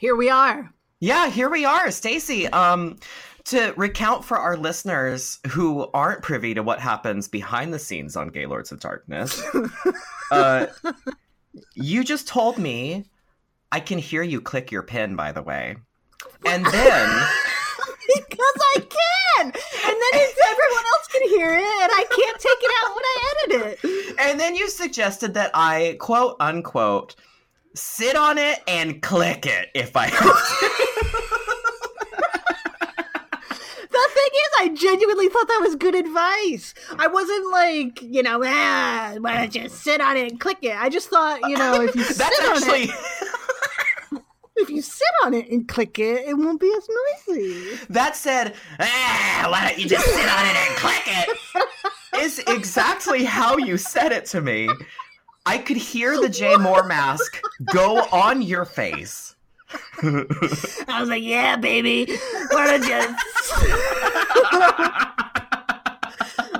Here we are. Yeah, here we are, Stacie. Um, to recount for our listeners who aren't privy to what happens behind the scenes on Gaylords of Darkness, uh, you just told me I can hear you click your pin. By the way, and then because I can, and then it's, everyone else can hear it, and I can't take it out when I edit it. and then you suggested that I quote unquote sit on it and click it if I. The thing is, I genuinely thought that was good advice. I wasn't like, you know, ah, why don't you sit on it and click it? I just thought, you know, if you sit That's on actually. it, if you sit on it and click it, it won't be as noisy. That said, ah, why don't you just sit on it and click it? Is exactly how you said it to me. I could hear the Jay Moore mask go on your face. I was like, yeah, baby, why don't you,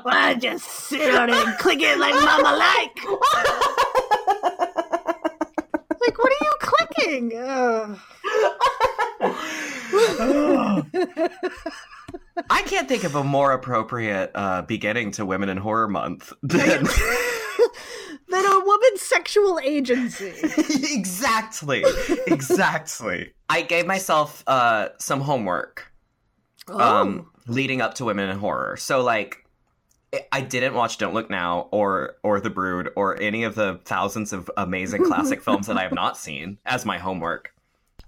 why don't you sit on it and click it like mama like? like, what are you clicking? I can't think of a more appropriate uh, beginning to Women in Horror Month than than a woman's sexual agency. exactly, exactly. I gave myself uh, some homework Oh. um, leading up to Women in Horror. So like, I- I didn't watch Don't Look Now or or The Brood or any of the thousands of amazing classic films that I have not seen as my homework.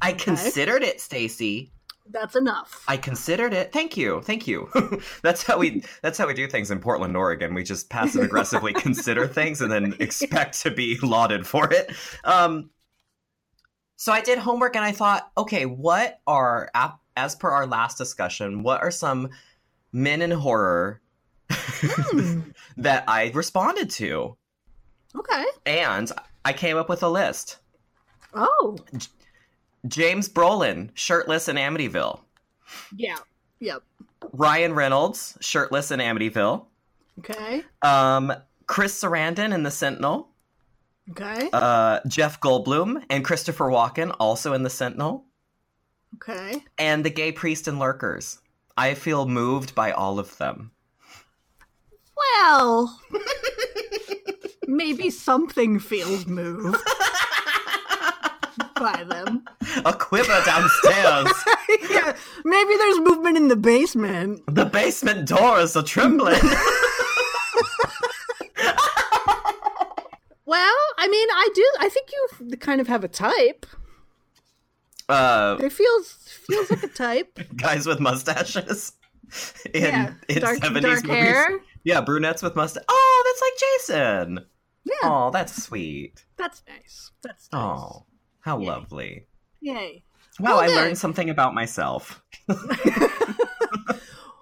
I considered it, Stacie. That's enough. I considered it. Thank you. Thank you. that's how we that's how we do things in Portland, Oregon. We just passive aggressively consider things and then expect to be lauded for it. Um so I did homework and I thought, okay, what are as per our last discussion, what are some men in horror that I responded to? Okay. And I came up with a list. Oh, James Brolin, shirtless in Amityville. yeah. Yep. Ryan Reynolds, shirtless in Amityville. Okay. Um, Chris Sarandon in The Sentinel. Okay. Uh, Jeff Goldblum and Christopher Walken also in The Sentinel. Okay. And the gay priest in Lurkers. I feel moved by all of them. Well, maybe something feels moved by them. A quiver downstairs. yeah, maybe there's movement in the basement. the basement doors are trembling. Well, I mean, I do. I think you kind of have a type. uh, It feels feels like a type. guys with mustaches. In, yeah, in 70s dark movies. hair. Yeah, brunettes with mustache. Oh, that's like Jason. Yeah, Oh, that's sweet. that's nice. That's nice. Oh, how Yay. lovely. Yay. Wow, Well, I learned something about myself.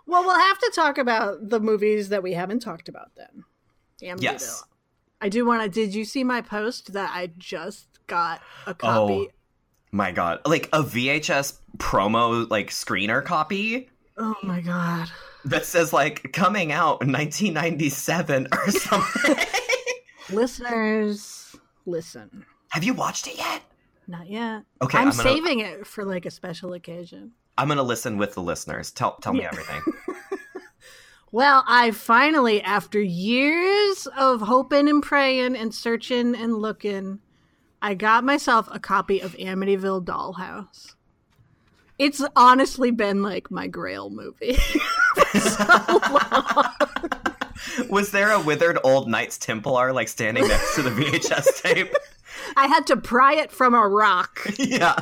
Well, we'll have to talk about the movies that we haven't talked about then. Yes. I do want to. Did you see my post that I just got a oh copy? Oh. My god. Like a VHS promo like screener copy Oh, my god. that says like coming out in 1997 or something. Listeners, listen. Have you watched it yet? Not yet. Okay, I'm, I'm gonna- saving it for like a special occasion. I'm going to listen with the listeners. Tell tell me Yeah. everything. Well, I finally, after years of hoping and praying and searching and looking, I got myself a copy of Amityville Dollhouse. It's honestly been like my grail movie. Was there a withered old Knights Templar like standing next to the VHS tape? I had to pry it from a rock. yeah.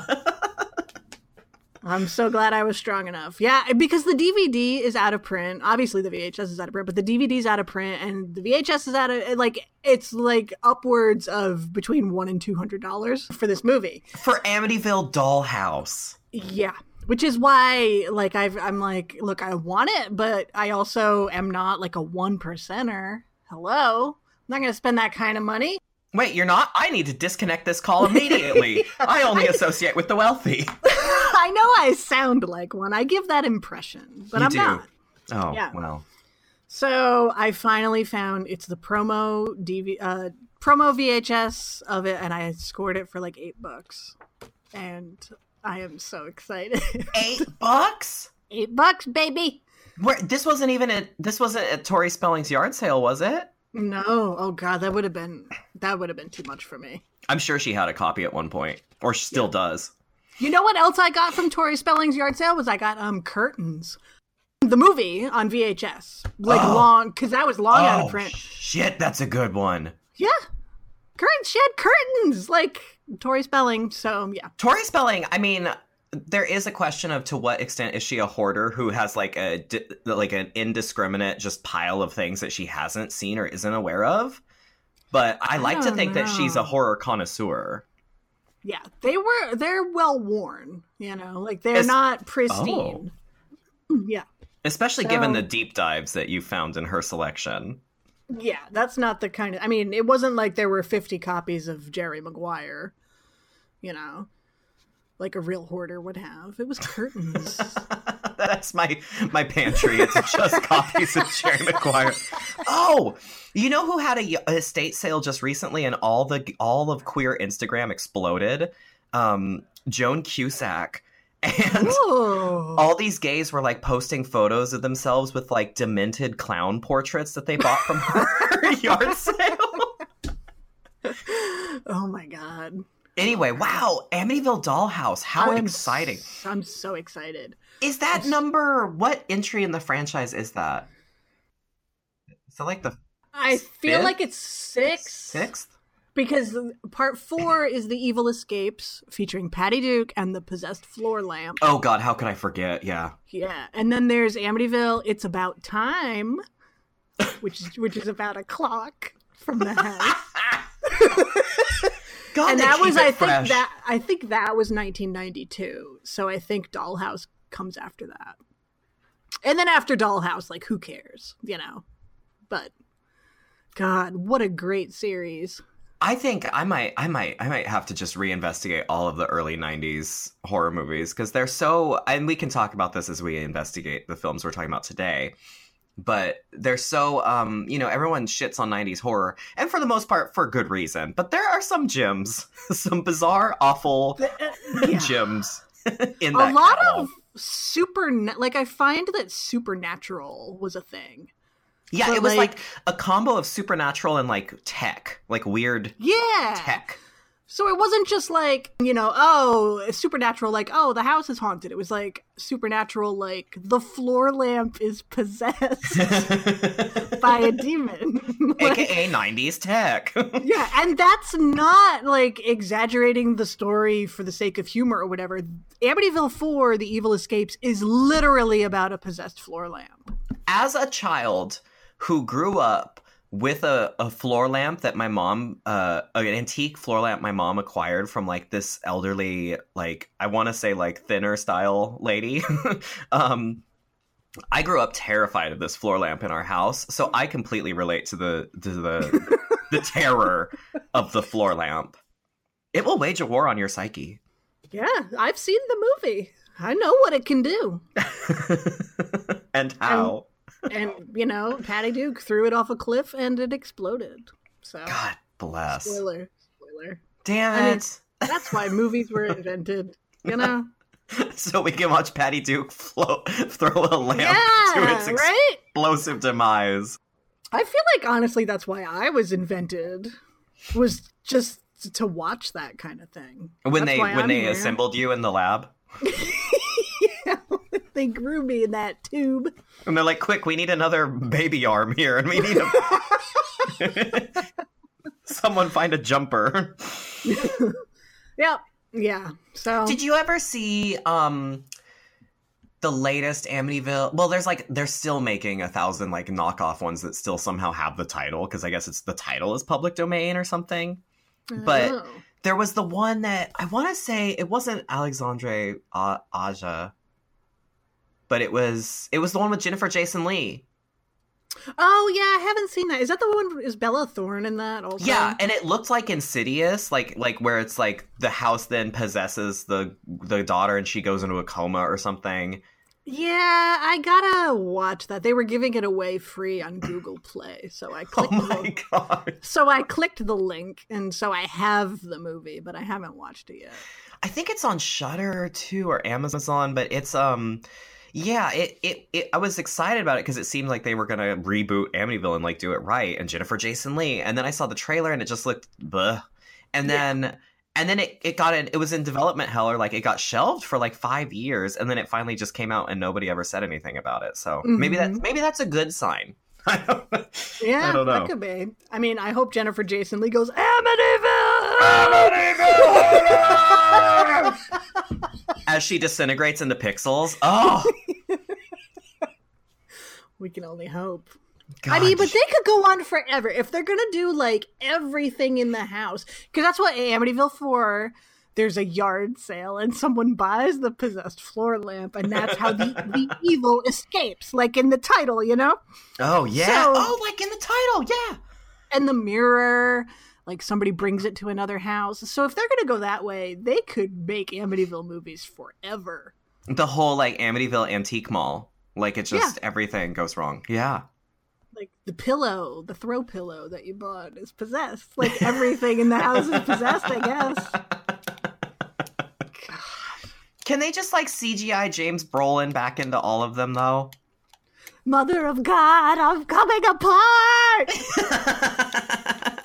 I'm so glad I was strong enough. Yeah, because the DVD is out of print. Obviously, the VHS is out of print, but the DVD is out of print, and the VHS is out of like it's like upwards of between one and two hundred dollars for this movie. For Amityville Dollhouse. Yeah, which is why like I've, I'm like, look, I want it, but I also am not like a one percenter. Hello, I'm not going to spend that kind of money. Wait, you're not? I need to disconnect this call immediately. I only associate with the wealthy. I know I sound like one. I give that impression, but You I'm do. not. Oh, Yeah. well. So I finally found it's the promo DV uh, promo VHS of it, and I scored it for like eight bucks, and I am so excited. Eight bucks? eight bucks, baby. Where, this wasn't even a this wasn't at Tori Spelling's yard sale, was it? No, oh god, that would have been that would have been too much for me. I'm sure she had a copy at one point, or she still does. You know what else I got from Tori Spelling's yard sale was I got um curtains, the movie on VHS, like Oh. long because that was long out of print. shit, that's a good one. Yeah, curtains. She had curtains like Tori Spelling. So yeah, Tori Spelling, I mean, there is a question of to what extent is she a hoarder who has like a like an indiscriminate just pile of things that she hasn't seen or isn't aware of. But I like to think that she's a horror connoisseur. yeah, they were they're well worn. You know, like they're Es- not pristine. Oh. Mm, yeah, Especially given the deep dives that you found in her selection. yeah, that's not the kind of. I mean, it wasn't like there were fifty copies of Jerry Maguire. You know, like a real hoarder would have. It was curtains. That's my my pantry. It's just copies of Jerry Maguire. Oh, you know who had a, a estate sale just recently, and all the all of queer Instagram exploded. Um, Joan Cusack, and oh, all these gays were like posting photos of themselves with like demented clown portraits that they bought from her yard sale. oh my god! Anyway, wow, Amityville Dollhouse. How I'm exciting! I'm so excited. Is that number what entry in the franchise is that? Is it like the I feel like it's six. sixth? Because part four is The Evil Escapes, featuring Patty Duke and the Possessed Floor Lamp. Oh God, how could I forget? Yeah. Yeah. And then there's Amityville, It's About Time, which is which is about a clock from the house. God, and that was I fresh. think that I think that was 1992. So I think Dollhouse comes after that. And then after Dollhouse, like who cares, you know? But God, what a great series. I think I might, I might, I might have to just reinvestigate all of the early '90s horror movies because they're so. And we can talk about this as we investigate the films we're talking about today. But they're so, um, you know, everyone shits on '90s horror, and for the most part, for good reason. But there are some gems, some bizarre, awful Yeah. gems in a lot of super like i find that supernatural was a thing Yeah, But, it was like, like- a combo of supernatural and like tech, like weird yeah tech. So it wasn't just like you know oh supernatural like oh the house is haunted. It was like supernatural like the floor lamp is possessed by a demon. Like, AKA 90s tech. yeah and that's not like exaggerating the story for the sake of humor or whatever. Amityville 4 the evil escapes is literally about a possessed floor lamp. As a child who grew up with a, a floor lamp that my mom, uh, an antique floor lamp my mom acquired from like this elderly, like, I want to say like thinner style lady. um, I grew up terrified of this floor lamp in our house, so I completely relate to the to the the terror of the floor lamp. It will wage a war on your psyche. yeah i've seen the movie i know what it can do and how? and you know, Patty Duke threw it off a cliff and it exploded. So God bless. spoiler, spoiler. Damn I mean- it. That's why movies were invented. You know? so we can watch Patty Duke float, throw a lamp yeah, to its right. explosive demise. I feel like honestly, that's why I was invented. Was just to watch that kind of thing. When That's they when I'm they here. assembled you in the lab, they grew me in that tube. and they're like, "Quick, we need another baby arm here, and we need a someone find a jumper." Yep. Yeah. So Did you ever see um the latest Amityville. Well, there's like they're still making a thousand like knockoff ones that still somehow have the title because I guess it's the title is public domain or something. But- Oh. There was the one that I want to say it wasn't Alexandre A- Aja, but it was it was the one with Jennifer Jason Leigh. Oh yeah, I haven't seen that. Is that the one? Is Bella Thorne in that also? Yeah, and it looked like Insidious, like like where it's like the house then possesses the the daughter and she goes into a coma or something. Yeah, I gotta watch that. They were giving it away free on Google Play, so I clicked. Oh clicked. my the, god! so I clicked the link, and so I have the movie, but I haven't watched it yet. I think it's on Shudder too or Amazon, but it's um yeah, it it, it I was excited about it because it seemed like they were gonna reboot Amityville and like do it right and Jennifer Jason Leigh. And then I saw the trailer and it just looked bleh. And then and then it, it got in it was in development hell or like it got shelved for like five years and then it finally just came out and nobody ever said anything about it. So maybe that Mhm. maybe that's a good sign. I don't know. Yeah, I don't know. that could be. I mean, I hope Jennifer Jason Leigh goes Amityville. As she disintegrates into pixels. Oh we can only hope. God. I mean, but they could go on forever if they're gonna do like everything in the house, because that's what Amityville Four. There's a yard sale, and someone buys the possessed floor lamp, and that's how the, the evil escapes, like in the title, you know. Oh yeah. So- oh, like in the title, yeah. And the mirror, like somebody brings it to another house. So if they're gonna go that way, they could make Amityville movies forever. The whole like Amityville antique mall. Like it just everything goes wrong. Yeah. Like the pillow, the throw pillow that you bought is possessed. Like everything in the house is possessed, I guess. Can they just like CGI James Brolin back into all of them though? Mother of God, I'm coming apart.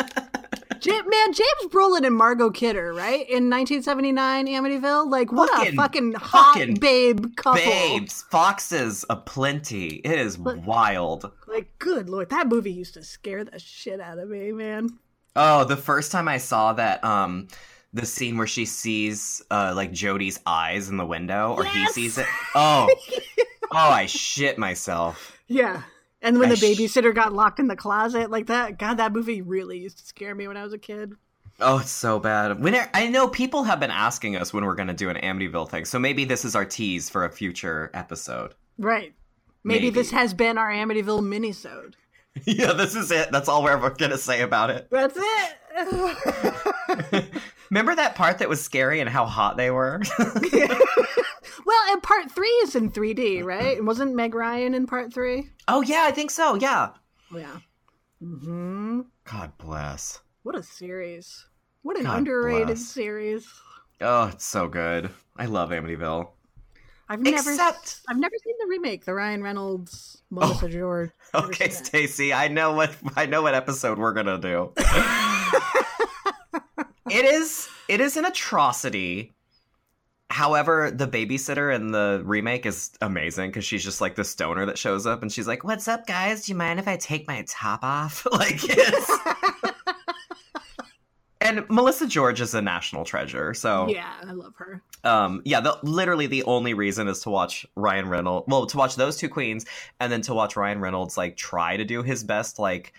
Man, James Brolin and Margot Kidder, right? In 1979 Amityville? Like, what Fucking- a fucking hot fucking babe couple. Babes, foxes aplenty. It is But- wild. Like, good lord, that movie used to scare the shit out of me, man. Oh, the first time I saw that, um, the scene where she sees uh like Jody's eyes in the window, or he sees it. Oh, oh, I shit myself. Yeah. And when I the sh- babysitter got locked in the closet like that, God, that movie really used to scare me when I was a kid. Oh, it's so bad. When I know people have been asking us when we're going to do an Amityville thing, so maybe this is our tease for a future episode. Right. Maybe, Maybe. this has been our Amityville minisode. yeah, this is it. That's all we're ever going to say about it. That's it. Remember that part that was scary and how hot they were? Well, and part three is in 3D, right? And wasn't Meg Ryan in part three? oh yeah, I think so. Yeah. Oh yeah. hmm God bless. What a series. What an God underrated bless. series. Oh, it's so good. I love Amityville. I've never Except- I've never seen the remake, the Ryan Reynolds Melissa George. Never Okay. Stacie, I know what I know what episode we're gonna do. it is it is an atrocity. However, the babysitter in the remake is amazing because she's just like the stoner that shows up and she's like, "What's up, guys? Do you mind if I take my top off?" like it's. and Melissa George is a national treasure, so Yeah, I love her. um yeah the, literally the only reason is to watch ryan reynolds well to watch those two queens and then to watch ryan reynolds like try to do his best like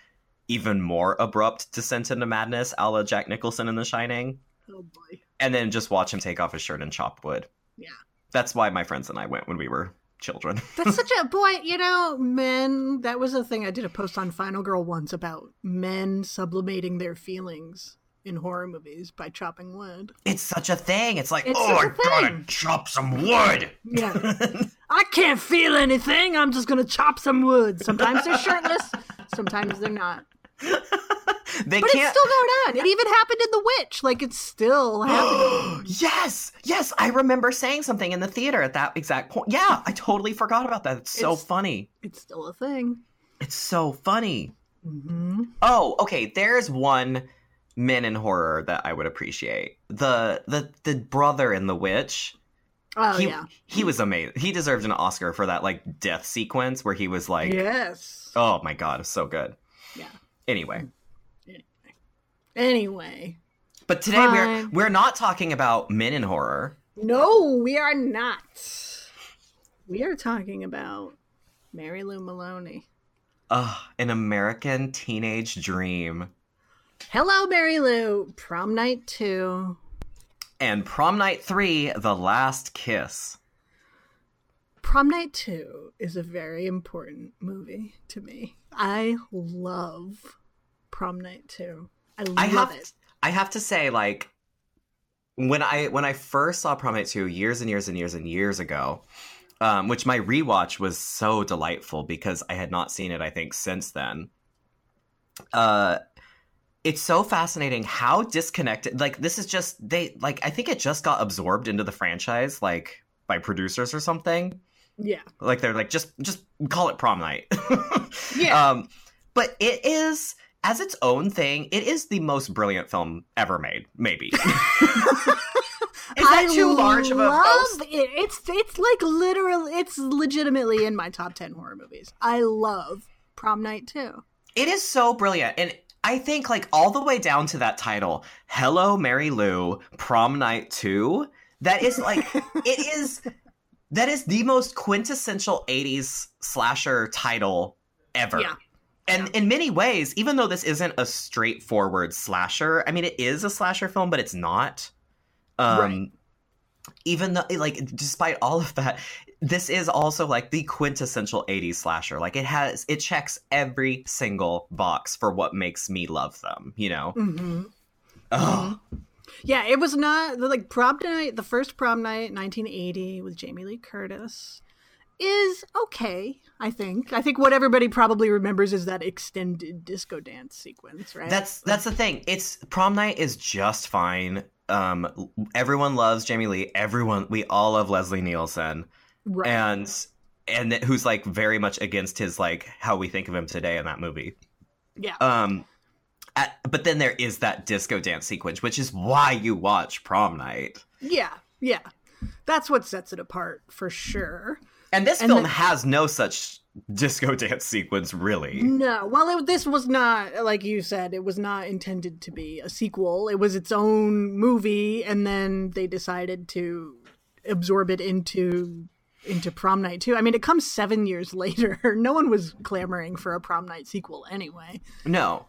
even more abrupt descent into madness a la jack nicholson in the shining Oh boy. And then just watch him take off his shirt and chop wood Yeah. that's why my friends and i went when we were children That's such a boy, you know, men. That was a thing I did a post on Final Girl once about men sublimating their feelings in horror movies by chopping wood. it's such a thing it's like It's oh i gotta chop some wood Yeah. I can't feel anything. I'm just gonna chop some wood. Sometimes they're shirtless, sometimes they're not. they But can't it's still going on. It even happened in The Witch. Like it's still happening. yes, yes, I remember saying something in the theater at that exact point. Yeah, I totally forgot about that. It's so It's- funny. It's still a thing. It's so funny. Mm-hmm. Oh, okay. There's one men in horror that I would appreciate. The the the brother in The Witch. Oh he yeah. he was amazing. He deserved an Oscar for that like death sequence where he was like, yes. "Oh my god, it's so good." Yeah. Anyway, Anyway, but today we're we're not talking about men in horror. no, we are not. We are talking about Mary Lou Maloney. Ugh, an American teenage dream. Hello, Mary Lou. Prom night two. And prom night three, the last kiss. Prom night two is a very important movie to me. I love prom night two. I love I have it. I have to say, like when I when I first saw prom night two years and years and years and years ago, um, which my rewatch was so delightful because I had not seen it, I think, since then. Uh it's so fascinating how disconnected like this is just they like I think it just got absorbed into the franchise like by producers or something. Yeah. Like they're like just just call it prom night. Yeah. Um but it is as its own thing, it is the most brilliant film ever made, maybe. is that I too large of a love it. It's it's like literal. It's legitimately in my top ten horror movies. I love Prom Night too. It is so brilliant. And I think like all the way down to that title, Hello Mary Lou, Prom Night 2, that is like it is that is the most quintessential 80s slasher title ever. Yeah. And in many ways, even though this isn't a straightforward slasher, I mean it is a slasher film, but it's not. Um Right. even though like despite all of that, this is also like the quintessential 80s slasher. Like it has it checks every single box for what makes me love them, you know? Mm-hmm. Oh, Yeah, it was not like prom night. The first prom night, 1980, with Jamie Lee Curtis, is okay. I think. I think what everybody probably remembers is that extended disco dance sequence, right? that's that's the thing. It's prom night is just fine. Um everyone loves Jamie Lee. Everyone we all love Leslie Nielsen. right. And and who's like very much against his like how we think of him today in that movie. yeah. Um at, but then there is that disco dance sequence, which is why you watch prom night. yeah. Yeah. That's what sets it apart for sure. And this And film the- has no such disco dance sequence, really. No, well, it, this was not like you said. It was not intended to be a sequel. It was its own movie, and then they decided to absorb it into into Prom Night too. I mean, it comes seven years later. No one was clamoring for a Prom Night sequel anyway. No.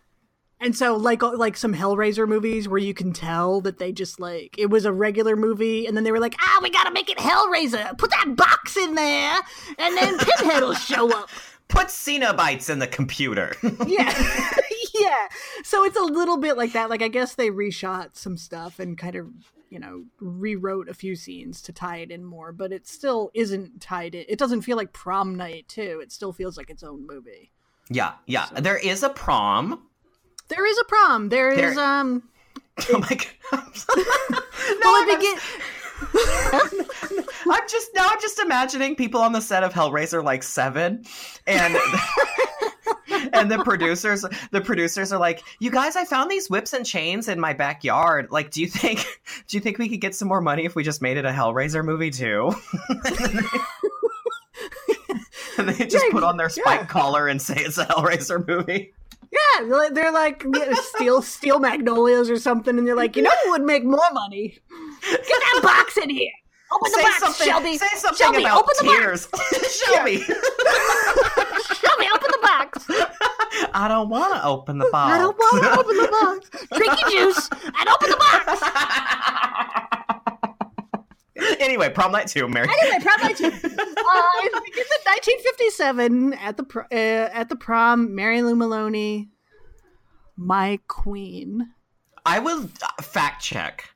And so, like like some Hellraiser movies, where you can tell that they just like it was a regular movie, and then they were like, ah, we gotta make it Hellraiser. Put that box in there, and then Pinhead will show up. Put Cenobites in the computer. yeah yeah so it's a little bit like that like i guess they reshot some stuff and kind of you know rewrote a few scenes to tie it in more but it still isn't tied in it doesn't feel like prom night too it still feels like its own movie yeah, yeah. There is a prom. There is a prom there is um Oh my god. well I'm it begin I'm just now I'm just imagining people on the set of Hellraiser like seven and and the producers the producers are like, You guys, I found these whips and chains in my backyard. Like, do you think do you think we could get some more money if we just made it a Hellraiser movie too? and they just Yeah, put on their spike yeah. collar and say it's a Hellraiser movie. Yeah they're like- steel steel magnolias or something and they're like you know who would make more money get that box in here open the say box something, shelby say something shelby about open the tears. Shelby. shelby open the box I don't want to open the box. I don't want to open the box. Drink your juice and open the box. anyway, prom night two, Mary. Anyway, prom night two. Uh, it begins in 1957 at the pr- uh, at the prom. Mary Lou Maloney, my queen. I will uh, fact check.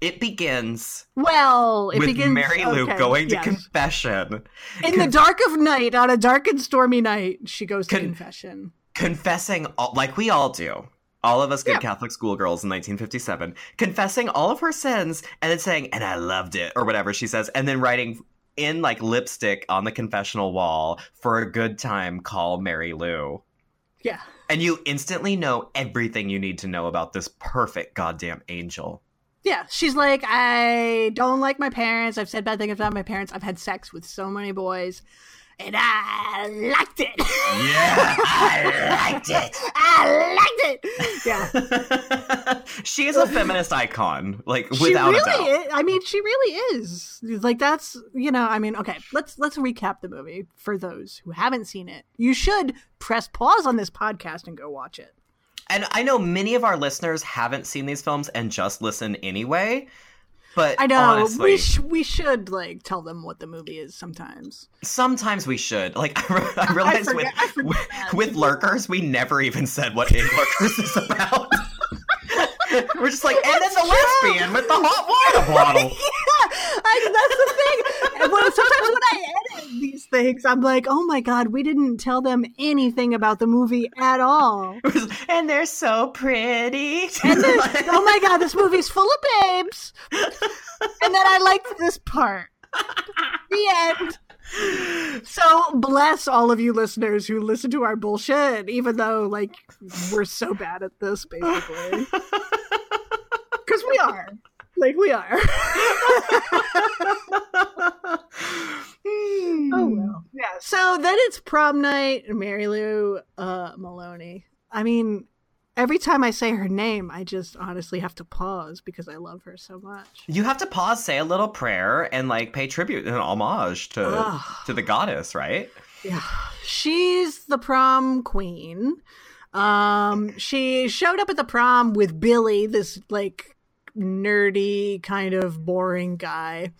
It begins Well, it with begins. Mary Lou okay, going to confession, in the dark of night on a dark and stormy night. She goes to Con- confession. confessing all, like we all do. All of us good Yeah. Catholic schoolgirls in 1957, confessing all of her sins and then saying, and I loved it, or whatever she says, and then writing in like lipstick on the confessional wall for a good time, call Mary Lou. Yeah, And you instantly know everything you need to know about this perfect goddamn angel. Yeah, she's like, I don't like my parents. I've said bad things about my parents. I've had sex with so many boys, and I liked it. Yeah, I liked it. I liked it. Yeah, she is a feminist icon, like she without really a doubt. is. I mean, she really is. Like that's you know. I mean, okay. Let's let's recap the movie for those who haven't seen it. You should press pause on this podcast and go watch it. And I know many of our listeners haven't seen these films and just listen anyway. But I know honestly, we sh- we should like tell them what the movie is sometimes. sometimes we should. Like I, re- I realized I with, forget with that. with lurkers, we never even said what lurkers is about. We're just like, and then the lesbian with the hot water bottle. yeah, I, that's the thing. When, sometimes when I edit these things, I'm like, oh my god, we didn't tell them anything about the movie at all. and they're so pretty. And oh my god, this movie's full of babes. And then I liked this part. The end. So bless all of you listeners who listen to our bullshit, even though like we're so bad at this, basically. Because we are. Like we are. Oh well. Yeah. So then it's prom night, Mary Lou uh, Maloney. I mean, every time I say her name, I just honestly have to pause because I love her so much. You have to pause, say a little prayer, and like pay tribute and homage to to the goddess, right? Yeah. She's the prom queen. Um, she showed up at the prom with Billy, this like nerdy kind of boring guy.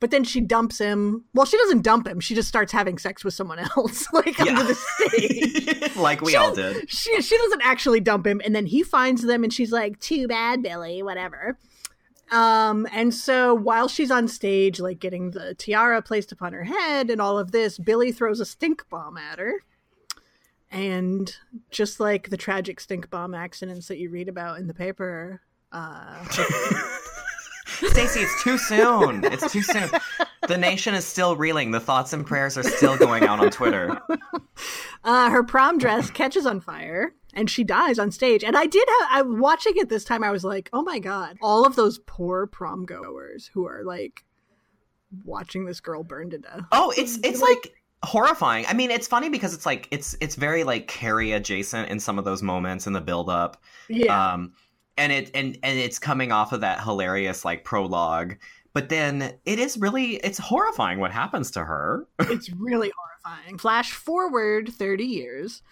But then she dumps him. Well, she doesn't dump him. She just starts having sex with someone else, like Yeah. under the stage. like we She all did. She she doesn't actually dump him, and then he finds them, and she's like, "Too bad, Billy. Whatever." Um, and so while she's on stage, like getting the tiara placed upon her head and all of this, Billy throws a stink bomb at her. And just like the tragic stink bomb accidents that you read about in the paper, uh, Stacie, it's too soon. It's too soon. The nation is still reeling. The thoughts and prayers are still going out on Twitter. uh, her prom dress catches on fire and she dies on stage. And I did have, I watching it this time, I was like, oh my God, all of those poor prom goers who are like watching this girl burn to death. Oh, it's it's like horrifying. I mean, it's funny because it's like it's it's very like Carrie adjacent in some of those moments in the build up. Yeah. Um and it and and it's coming off of that hilarious like prologue. But then it is really it's horrifying what happens to her. it's really horrifying. Flash forward 30 years.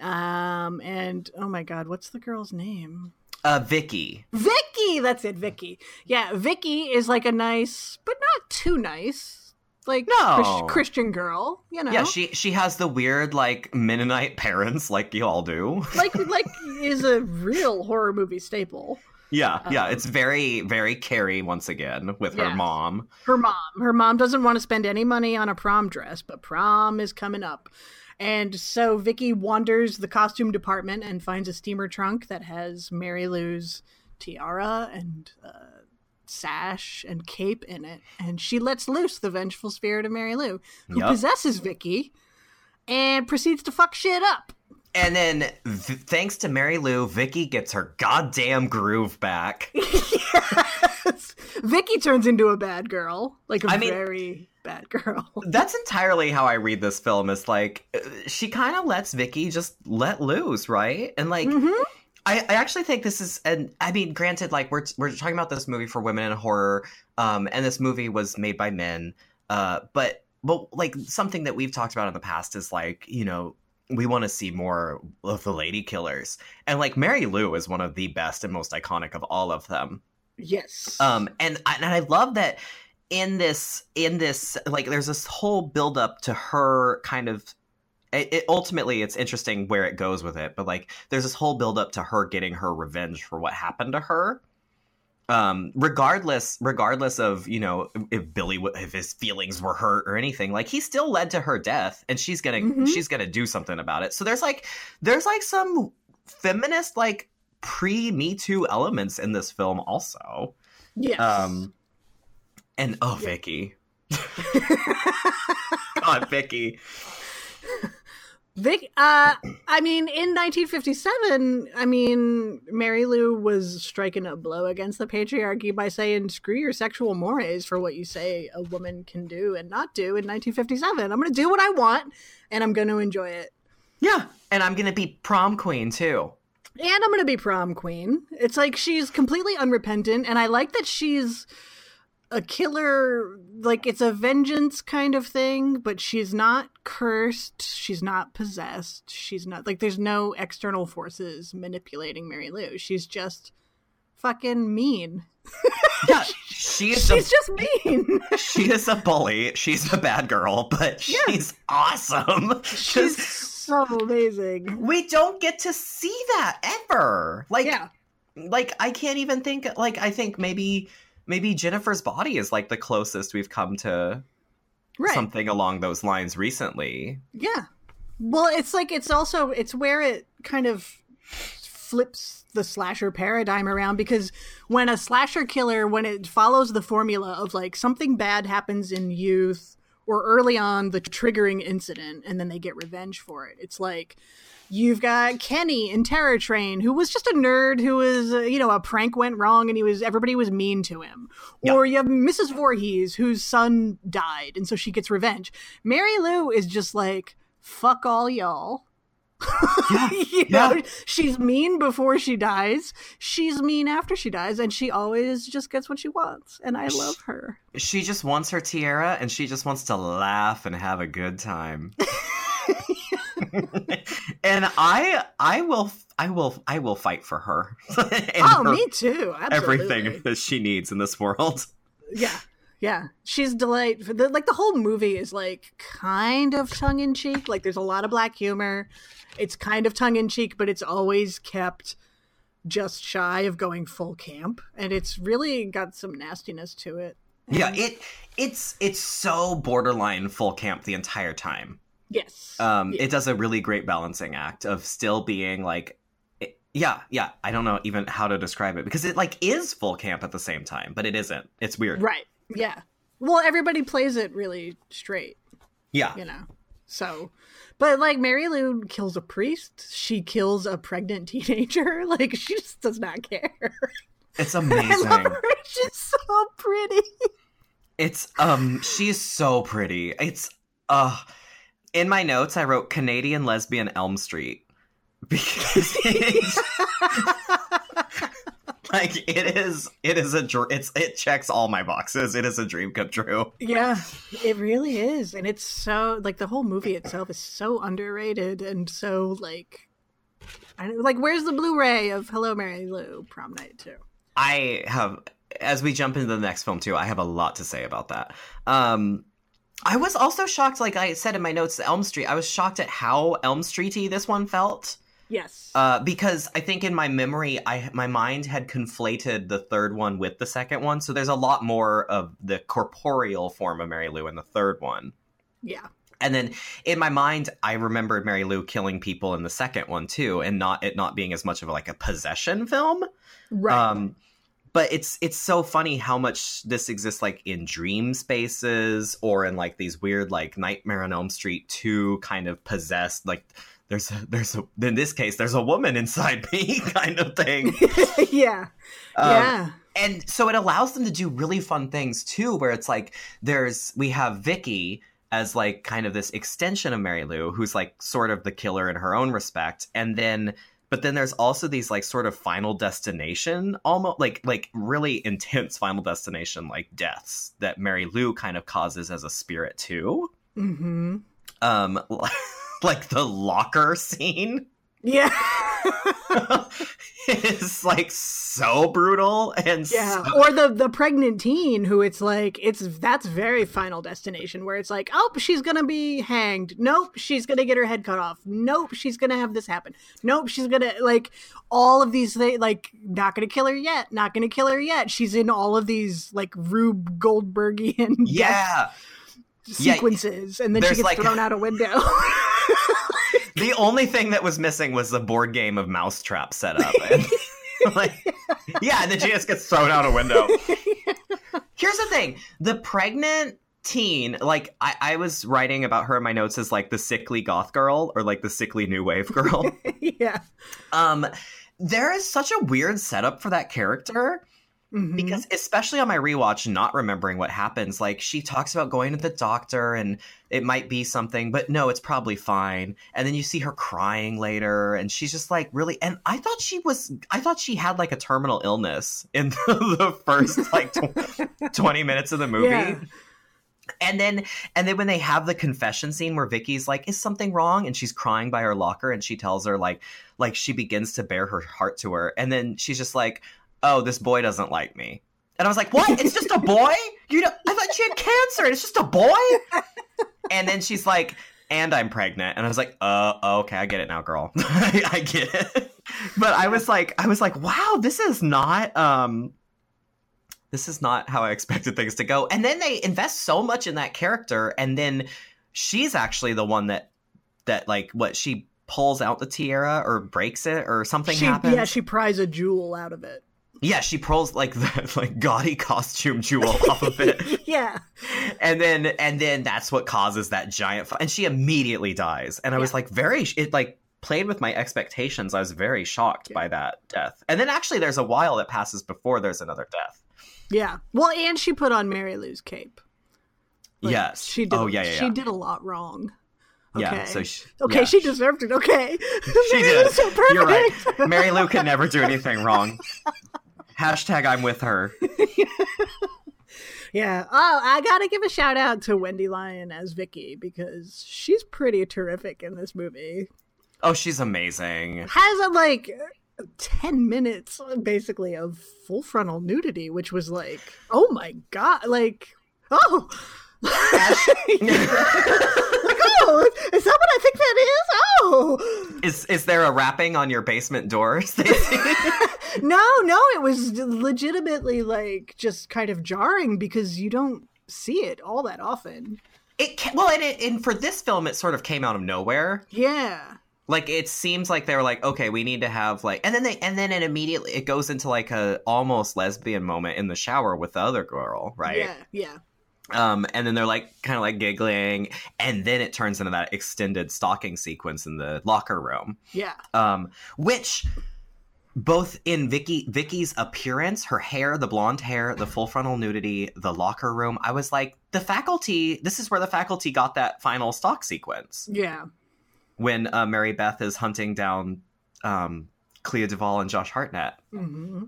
Um, and oh my God, what's the girl's name? Uh Vicky. Vicky! That's it, Vicky. Yeah, Vicky is like a nice, but not too nice, like No. Chris- Christian girl, you know? Yeah, she she has the weird like Mennonite parents like you all do. like like is a real horror movie staple. Yeah, yeah, Um, it's very very Carrie once again with her mom. Her mom, her mom doesn't want to spend any money on a prom dress, but prom is coming up. And so Vicky wanders the costume department and finds a steamer trunk that has Mary Lou's tiara and uh, sash and cape in it. And she lets loose the vengeful spirit of Mary Lou, who Yup. possesses Vicky and proceeds to fuck shit up. And then, thanks to Mary Lou, Vicky gets her goddamn groove back. yes. Vicky turns into a bad girl, like a I mean- very bad girl. That's entirely how I read this film. Is like uh, she kind of lets Vicky just let loose, right? And like, Mhm. I, I actually think this is, and I mean, granted, like we're we're talking about this movie for women in horror, um, and this movie was made by men, uh, but but like something that we've talked about in the past is like you know we want to see more of the lady killers, and like Mary Lou is one of the best and most iconic of all of them. Yes. Um, and I, and I love that in this in this like there's this whole build up to her kind of it, it ultimately it's interesting where it goes with it but like there's this whole build up to her getting her revenge for what happened to her um regardless regardless of you know if billy if his feelings were hurt or anything like he still led to her death and she's gonna Mhm. she's gonna do something about it so there's like there's like some feminist like pre me too elements in this film also yes. um, and oh, Vicky, God, Vicky. Vic, uh, I mean, in 1957, I mean, Mary Lou was striking a blow against the patriarchy by saying, screw your sexual mores for what you say a woman can do and not do in 1957. I'm going to do what I want and I'm going to enjoy it. Yeah, and I'm gonna be prom queen too. And I'm going to be prom queen. It's like she's completely unrepentant, and I like that she's a killer. Like, it's a vengeance kind of thing, but she's not cursed. She's not possessed. She's not, like, there's no external forces manipulating Mary Lou. She's just fucking mean. Yeah, she is. She's a, just mean. she is a bully. She's a bad girl, but she's awesome. She's so amazing. we don't get to see that ever. Like, Yeah. like I can't even think. Like, I think maybe maybe Jennifer's body is like the closest we've come to Right. something along those lines recently. Yeah. Well, it's like it's also it's where it kind of flips the slasher paradigm around because when a slasher killer when it follows the formula of like something bad happens in youth or early on the triggering incident and then they get revenge for it. It's like You've got Kenny in Terror Train, who was just a nerd who was, uh, you know, a prank went wrong and he was everybody was mean to him. Yeah. Or you have Mrs. Voorhees, whose son died, and so she gets revenge. Mary Lou is just like, fuck all y'all. Yeah, you know, yeah. she's mean before she dies. She's mean after she dies, and she always just gets what she wants. And I love her. She just wants her tiara and she just wants to laugh and have a good time. and I I will I will I will fight for her. oh, her- me too. Absolutely. everything that she needs in this world. Yeah, yeah. She's delightful. The, like the whole movie is like kind of tongue in cheek. Like there's a lot of black humor. It's kind of tongue in cheek, but it's always kept just shy of going full camp, and it's really got some nastiness to it. Yeah, it it's it's so borderline full camp the entire time. Yes. Um, Yeah. it does a really great balancing act of still being like, it- yeah, yeah. I don't know even how to describe it because it like is full camp at the same time, but it isn't. It's weird. right. Yeah. Well, everybody plays it really straight. Yeah, you know. So, but like Mary Lou kills a priest, she kills a pregnant teenager. Like she just does not care. it's amazing. She's so pretty. It's um, she's so pretty. It's uh, in my notes I wrote Canadian lesbian Elm Street because it's like it is it is a dr- it's it checks all my boxes. It is a dream come true. Yeah, it really is, and it's so like the whole movie itself is so underrated and so like, I don't, like where's the Blu-ray of Hello Mary Lou Prom Night too? I have as we jump into the next film too, I have a lot to say about that. Um I was also shocked, like I said in my notes, Elm Street. I was shocked at how Elm Streety this one felt. Yes. Uh, because I think in my memory, I my mind had conflated the third one with the second one, so there's a lot more of the corporeal form of Mary Lou in the third one. yeah. And then in my mind, I remembered Mary Lou killing people in the second one too, and not it not being as much of like a possession film. Right. Um, but it's it's so funny how much this exists like in dream spaces or in like these weird like Nightmare on Elm Street two kind of possessed like there's a, there's a in this case there's a woman inside me kind of thing. yeah. Um, yeah. and so it allows them to do really fun things too where it's like there's we have vicky as like kind of this extension of mary lou who's like sort of the killer in her own respect and then but then there's also these like sort of final destination almost like like really intense final destination like deaths that mary lou kind of causes as a spirit too Mm-hmm. um like the locker scene Yeah. it's like so brutal and Yeah, so or the the pregnant teen who it's like it's that's very final destination where it's like oh she's gonna be hanged. Nope she's gonna get her head cut off. Nope she's gonna have this happen. Nope she's gonna like all of these things like not gonna kill her yet not gonna kill her yet. She's in all of these like Rube Goldbergian yeah. Yeah, sequences and then she gets like- thrown out a window The only thing that was missing was the board game of Mousetrap set up. And, like, yeah, and then she just gets thrown out a window. Here's the thing: the pregnant teen. Like I, I was writing about her in my notes as like the sickly goth girl or like the sickly new wave girl. yeah. um, there is such a weird setup for that character Mhm. because especially on my rewatch not remembering what happens like she talks about going to the doctor and it might be something but no it's probably fine and then you see her crying later and she's just like really and i thought she was i thought she had like a terminal illness in the, the first like tw- 20 minutes of the movie Yeah. and then and then when they have the confession scene where Vicky's like, is something wrong? And she's crying by her locker and she tells her like like she begins to bear her heart to her. And then she's just like, Oh, this boy doesn't like me. And I was like, What? It's just a boy? You know I thought she had cancer and it's just a boy? And then she's like, and I'm pregnant. And I was like, uh, okay, I get it now, girl. I, I get it. But I was like, I was like, wow, this is not um this is not how I expected things to go. And then they invest so much in that character, and then she's actually the one that that like what she pulls out the tiara or breaks it or something She, happens. yeah, she pries a jewel out of it. Yeah, she pulls like the like gaudy costume jewel off of it. yeah. and then and then that's what causes that giant fi- and she immediately dies and i was like very it like played with my expectations i was very shocked by that death and then actually there's a while that passes before there's another death Yeah. Well, and she put on Mary Lou's cape. Like, yes She did. oh yeah yeah, She yeah. did a lot wrong. yeah Okay. so she, Okay, yeah, she deserved it. Okay. she Mary did so perfect. you're right mary lou could never do anything wrong hashtag i'm with her Yeah. Oh, I gotta give a shout out to Wendy Lyon as Vicky because she's pretty terrific in this movie. oh she's amazing Has a like ten minutes basically of full frontal nudity, which was like, oh my god, like, oh. oh, is that what I think that is? Oh, is is there a rapping on your basement door Stacie? no, no, it was legitimately like just kind of jarring because you don't see it all that often. it ca- well and, it, and for this film it sort of came out of nowhere Yeah, like it seems like they were like okay we need to have like and then they and then it immediately it goes into like a almost lesbian moment in the shower with the other girl right yeah, yeah, um and then they're like kind of like giggling and then it turns into that extended stalking sequence in the locker room yeah. um which both in Vicky Vicky's appearance, her hair, the blonde hair, the full frontal nudity, the locker room, I was like, the faculty. This is where the faculty got that final stalk sequence Yeah. when uh, Mary Beth is hunting down um, Clea Duvall and Josh Hartnett. hmm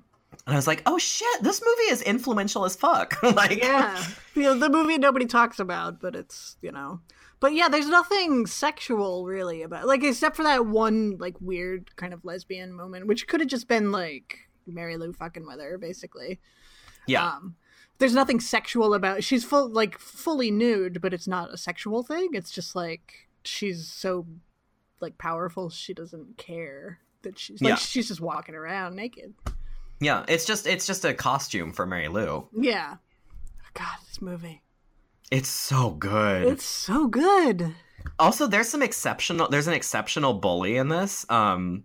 And I was like, oh shit, this movie is influential as fuck. like, Yeah. You know, the movie nobody talks about, but it's, you know. But yeah, there's nothing sexual really about like except for that one like weird kind of lesbian moment, which could have just been like Mary Lou fucking with her, basically. yeah, Um there's nothing sexual about she's full like fully nude, but it's not a sexual thing. It's just like she's so like powerful she doesn't care that she's like Yeah. she's just walking around naked. Yeah. It's just it's just a costume for Mary Lou. Yeah. God, this movie. It's so good. It's so good. Also, there's some exceptional. There's an exceptional bully in this. Um,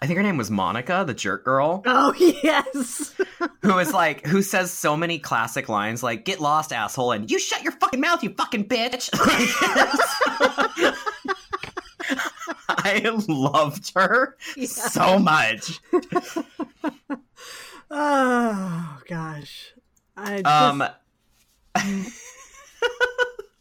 I think her name was Monica, the jerk girl, Oh yes. who is like who says so many classic lines like "Get lost, asshole" and "You shut your fucking mouth, you fucking bitch." I loved her so much. oh gosh. I just, Um.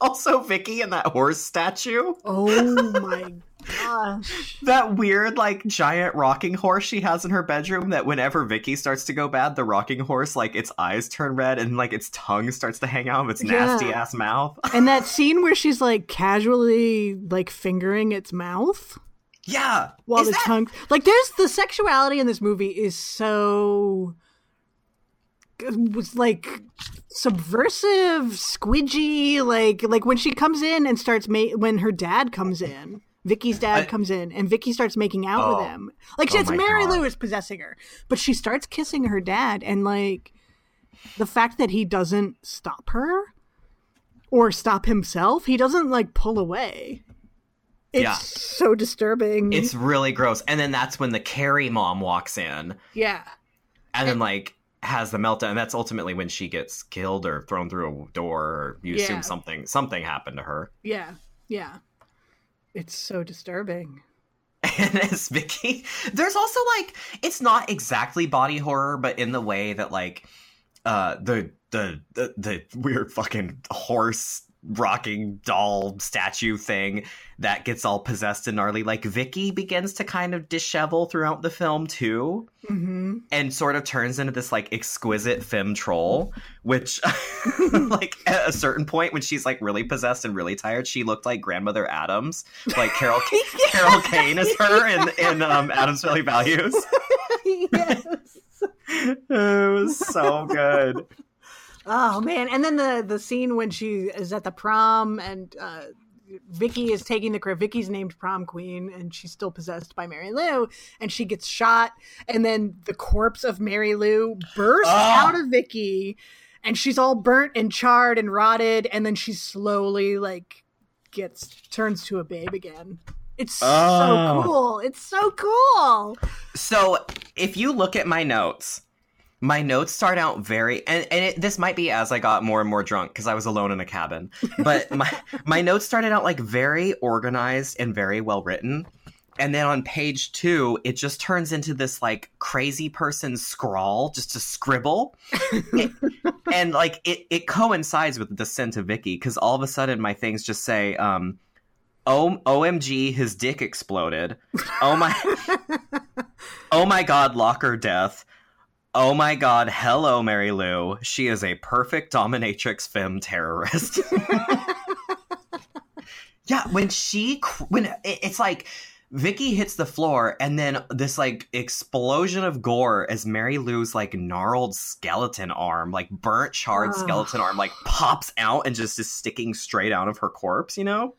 also, Vicky and that horse statue. oh my gosh. That weird, like, giant rocking horse she has in her bedroom that whenever Vicky starts to go bad, the rocking horse, like, its eyes turn red and, like, its tongue starts to hang out of its Yeah. nasty ass mouth. And that scene where she's like casually like fingering its mouth yeah. while Is the that- tongue like there's the sexuality in this movie is so was like subversive, squidgy, like like when she comes in and starts ma- when her dad comes in. Vicky's dad I- comes in and Vicky starts making out Oh. with him. Like Oh it's Mary God. Lou's possessing her. But she starts kissing her dad and like the fact that he doesn't stop her or stop himself, he doesn't like pull away. It's Yeah. so disturbing. It's really gross. And then that's when the Carrie mom walks in yeah. and then, like, has the meltdown and that's ultimately when she gets killed or thrown through a door or you Yeah. assume something something happened to her Yeah, yeah. It's so disturbing. and as Vicky, there's also like it's not exactly body horror, but in the way that like uh the the the, the weird fucking horse rocking doll statue thing that gets all possessed and gnarly. Like Vicky begins to kind of dishevel throughout the film too hmm and sort of turns into this like exquisite femme troll which like at a certain point when she's like really possessed and really tired she looked like grandmother Addams. Like carol carol kane is her in in um Addams Family Values. Yes. it was so good Oh man! And then the the scene when she is at the prom and uh, Vicky is taking the crib. Vicky's named prom queen, and she's still possessed by Mary Lou, and she gets shot. And then the corpse of Mary Lou bursts Ah. out of Vicky, and she's all burnt and charred and rotted. And then she slowly like gets turns to a babe again. It's Oh. so cool. It's so cool. So if you look at my notes, my notes start out very and, and it, this might be as I got more and more drunk because I was alone in a cabin. But my my notes started out like very organized and very well written. And then on page two, it just turns into this like crazy person scrawl, just to scribble. It- and like it, it coincides with the descent of Vicky because all of a sudden my things just say, um, O- OMG, his dick exploded. Oh my Oh my god, locker death. Oh my god, hello, Mary Lou. She is a perfect dominatrix femme terrorist. yeah, when she when it's like Vicky hits the floor and then this like explosion of gore as Mary Lou's like gnarled skeleton arm, like burnt charred skeleton arm like pops out and just is sticking straight out of her corpse, you know?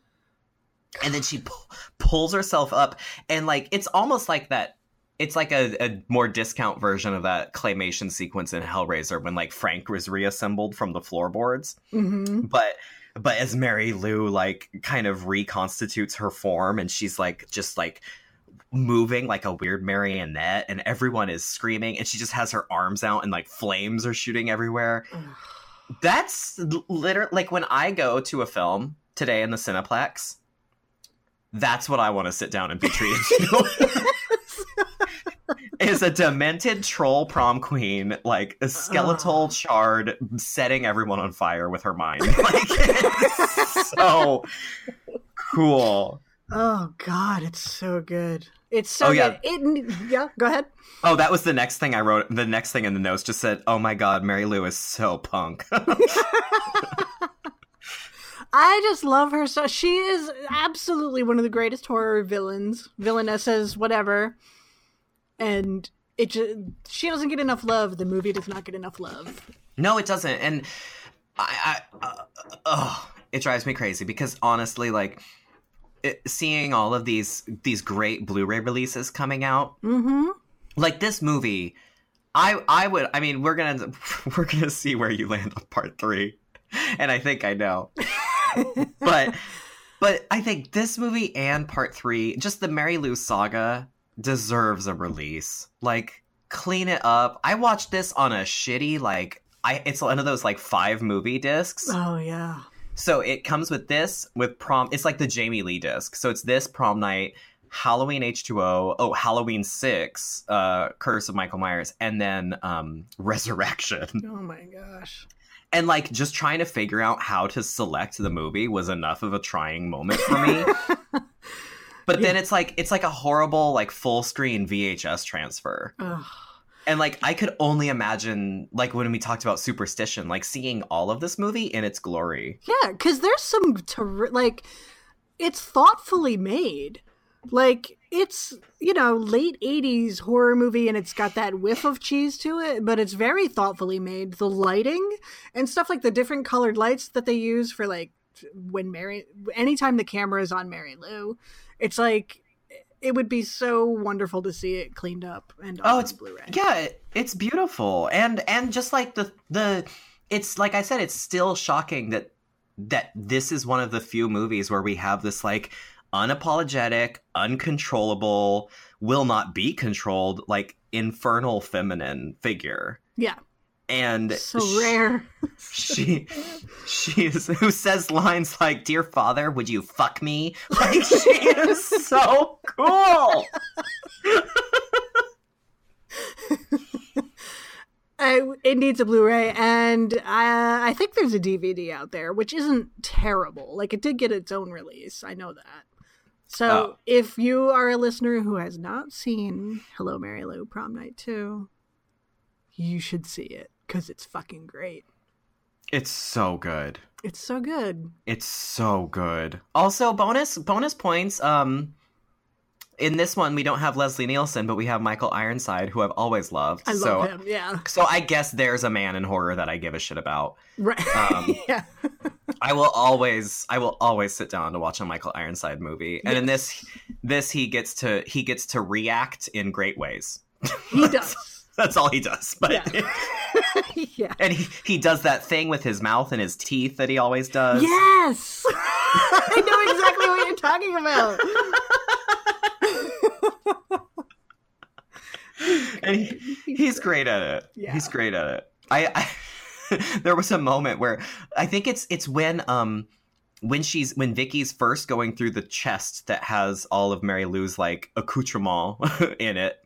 And then she pu- pulls herself up and like it's almost like that it's like a, a more discount version of that claymation sequence in Hellraiser when like Frank was reassembled from the floorboards. hmm But but as Mary Lou like kind of reconstitutes her form and she's like just like moving like a weird marionette and everyone is screaming and she just has her arms out and like flames are shooting everywhere. That's literally like when I go to a film today in the Cineplex, that's what I want to sit down and be treated to. is a demented troll prom queen, like a skeletal Ugh. shard setting everyone on fire with her mind. Like it's so cool. Oh God, it's so good. It's so Oh, yeah. good. It yeah. Go ahead. Oh, that was the next thing I wrote. The next thing in the notes just said, "Oh my god, Mary Lou is so punk." I just love her so. She is absolutely one of the greatest horror villains, villainesses, whatever. And it just she doesn't get enough love. The movie does not get enough love. No, it doesn't, and I, I uh, oh, it drives me crazy because honestly, like it, seeing all of these these great Blu-ray releases coming out, Mm-hmm. like this movie, I I would, I mean, we're gonna we're gonna see where you land on part three, and I think I know, but but I think this movie and part three, just the Mary Lou saga, deserves a release. Like, clean it up. I watched this on a shitty like. I, it's one of those like five movie discs. Oh yeah. So it comes with this with prom. It's like the Jamie Lee disc. So it's this prom night, Halloween H two O, oh Halloween six, uh, Curse of Michael Myers, and then um, Resurrection. Oh my gosh. And like just trying to figure out how to select the movie was enough of a trying moment for me. but then it's like it's like a horrible like full screen VHS transfer. Ugh. And like I could only imagine like when we talked about superstition, like seeing all of this movie in its glory. Yeah, because there's some ter- like it's thoughtfully made. Like it's you know late '80s horror movie, and it's got that whiff of cheese to it, but it's very thoughtfully made. The lighting and stuff like the different colored lights that they use for like when Mary, anytime the camera is on Mary Lou, it's like it would be so wonderful to see it cleaned up and Oh, it's Blu-ray. Yeah, it's beautiful, and and just like the the, it's like I said, it's still shocking that that this is one of the few movies where we have this like unapologetic, uncontrollable, will not be controlled, like infernal feminine figure. Yeah. And So sh- rare. She she is who says lines like "Dear Father, would you fuck me?" Like she is so cool. I, it needs a Blu-ray, and uh, I think there's a DVD out there, which isn't terrible. Like it did get its own release. I know that. So Oh. if you are a listener who has not seen Hello Mary Lou Prom Night Two, you should see it because it's fucking great. It's so good. It's so good. It's so good. Also, bonus bonus points. Um, in this one we don't have Leslie Nielsen, but we have Michael Ironside, who I've always loved. I so, love him. Yeah. so I guess there's a man in horror that I give a shit about. Right. Um, yeah. I will always I will always sit down to watch a Michael Ironside movie. And in this this he gets to he gets to react in great ways. He does. That's all he does. But Yeah. yeah. and he, he does that thing with his mouth and his teeth that he always does. Yes. I know exactly what you're talking about. And he, he's great at it. Yeah. He's great at it. I, I there was a moment where I think it's it's when um when she's when Vicky's first going through the chest that has all of Mary Lou's like accoutrement in it.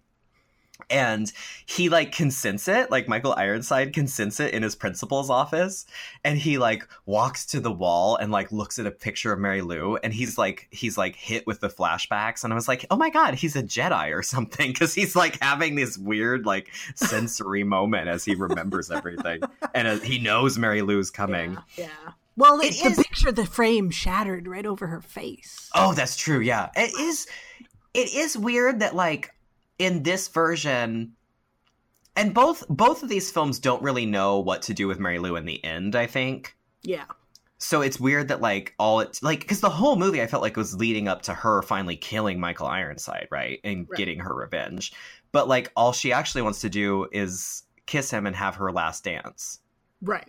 And he like consents it, like Michael Ironside consents it in his principal's office, and he like walks to the wall and like looks at a picture of Mary Lou, and he's like he's like hit with the flashbacks, and I was like, oh my god, he's a Jedi or something, because he's like having this weird like sensory moment as he remembers everything, and uh, he knows Mary Lou's coming. Yeah. yeah. Well, It it's the picture, the frame shattered right over her face. Oh, that's true. Yeah, it is. It is weird that like in this version, and both both of these films don't really know what to do with Mary Lou in the end. I think Yeah. so. It's weird that like all it like because the whole movie I felt like was leading up to her finally killing Michael Ironside, right, and Right. getting her revenge. But like all she actually wants to do is kiss him and have her last dance. Right.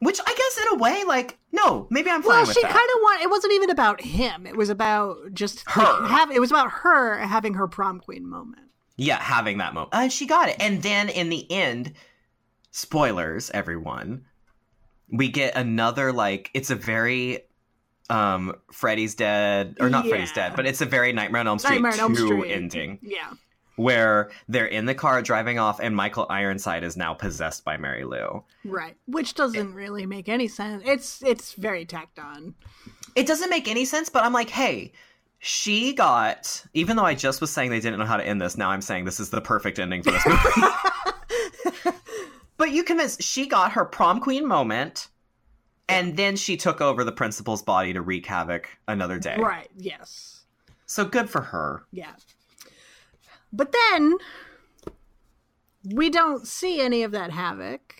Which I guess in a way, like, no, maybe I'm fine Well, she kind of want. It wasn't even about him. It was about just Her. like, have. It was about her having her prom queen moment. Yeah, having that moment. And she got it. And then in the end, spoilers, everyone, we get another like it's a very um Freddy's dead or not Freddy's dead, but it's a very Nightmare on Elm Street Nightmare on Elm 2 Street. ending Yeah. where they're in the car driving off and Michael Ironside is now possessed by Mary Lou. Right. Which doesn't really make any sense. It's it's very tacked on. It doesn't make any sense, but I'm like, hey, she got even though I just was saying they didn't know how to end this, now I'm saying this is the perfect ending for this movie. but you convinced she got her prom queen moment and then she took over the principal's body to wreak havoc another day. Right. Yes. So good for her. Yeah. But then we don't see any of that havoc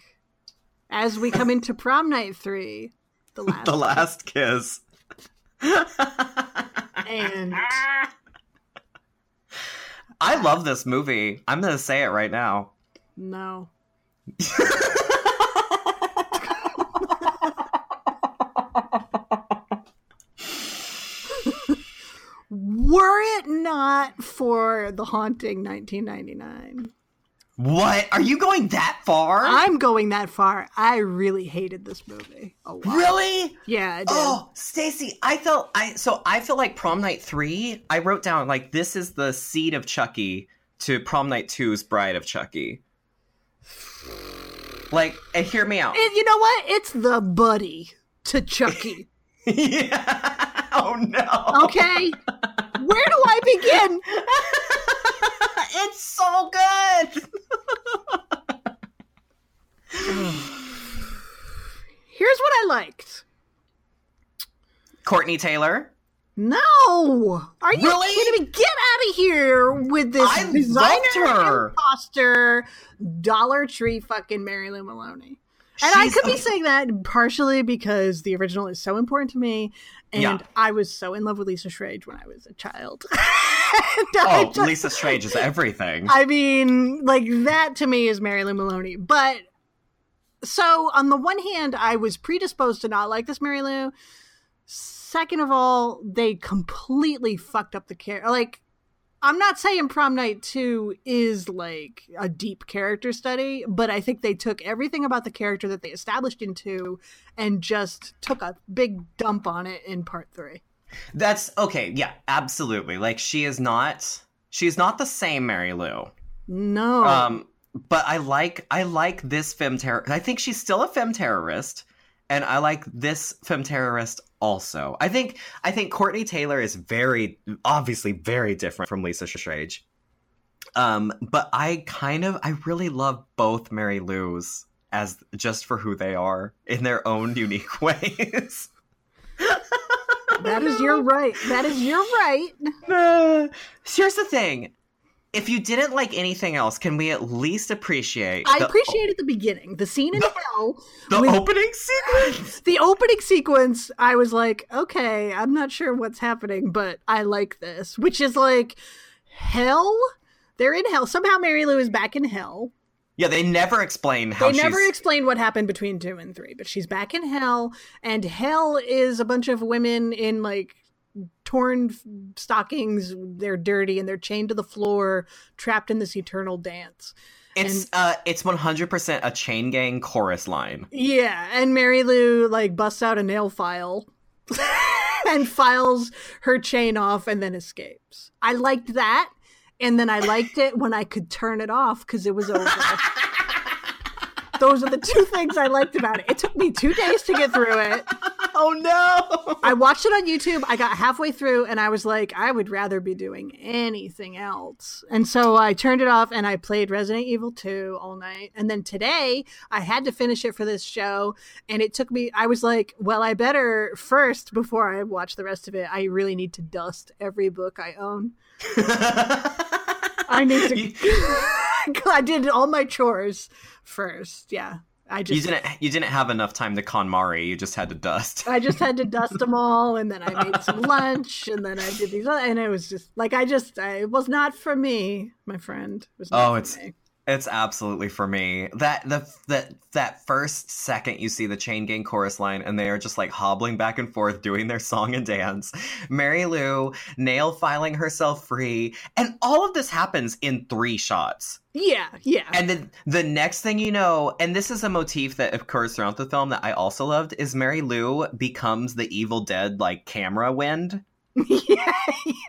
as we come into prom night three, the last, The last kiss. and I love this movie. I'm going to say it right now. no. Were it not for the haunting 1999, What? Are you going that far? I'm going that far. I really hated this movie a lot. really? Yeah, I did. Oh, Stacie, I felt I so I feel like Prom Night 3, I wrote down like this is the seed of Chucky to Prom Night 2's Bride of Chucky. Like, and hear me out. And you know what? It's the buddy to Chucky. yeah. Oh no. Okay? Where do I begin? it's so good. Here's what I liked. Courtney Taylor. No! Are you Really? kidding me? Get out of here with this I designer her. imposter Dollar Tree fucking Mary Lou Maloney. And I could be saying that partially because the original is so important to me, and Yeah. I was so in love with Lisa Schrage when I was a child. Oh, just- Lisa Schrage is everything. I mean, like that to me is Mary Lou Maloney. But so on the one hand, I was predisposed to not like this Mary Lou. Second of all, they completely fucked up the character. Like I'm not saying Prom Night 2 is like a deep character study, but I think they took everything about the character that they established in 2 and just took a big dump on it in part 3. That's okay. Yeah, absolutely. Like she is not she's not the same Mary Lou. No. Um but I like I like this femme terror. I think she's still a femme terrorist and I like this femme terrorist also. I think I think Courtney Taylor is very obviously very different from Lisa Schrage. Um, but I kind of I really love both Mary Lou's as just for who they are in their own unique ways. that is your right. That is your right. Uh, here's the thing. If you didn't like anything else, can we at least appreciate? I the- appreciated the beginning, the scene in the, hell, the with- opening sequence. the opening sequence. I was like, okay, I'm not sure what's happening, but I like this, which is like hell. They're in hell. Somehow Mary Lou is back in hell. Yeah, they never explain how They she's. never explain what happened between two and three, but she's back in hell, and hell is a bunch of women in like torn stockings. They're dirty and they're chained to the floor, trapped in this eternal dance. It's uh, it's one hundred percent a chain gang chorus line. Yeah, and Mary Lou like busts out a nail file and files her chain off and then escapes. I liked that, and then I liked it when I could turn it off because it was over. Those are the two things I liked about it. It took me two days to get through it. Oh no! I watched it on YouTube. I got halfway through and I was like, I would rather be doing anything else. And so I turned it off and I played Resident Evil 2 all night. And then today I had to finish it for this show. And it took me, I was like, well, I better first, before I watch the rest of it, I really need to dust every book I own. I need to. I did all my chores first. Yeah. I just you didn't you didn't have enough time to KonMari. You just had to dust. I just had to dust them all, and then I made some lunch, and then I did these, other, and it was just like I just, I, it was not for me, my friend. It was Oh, it's- me. It's absolutely for me. That the that that first second you see the chain gang chorus line and they are just like hobbling back and forth doing their song and dance. Mary Lou nail filing herself free, and all of this happens in three shots. yeah, yeah. And then the next thing you know, and this is a motif that occurs throughout the film that I also loved, is Mary Lou becomes the Evil Dead like camera wind. yeah,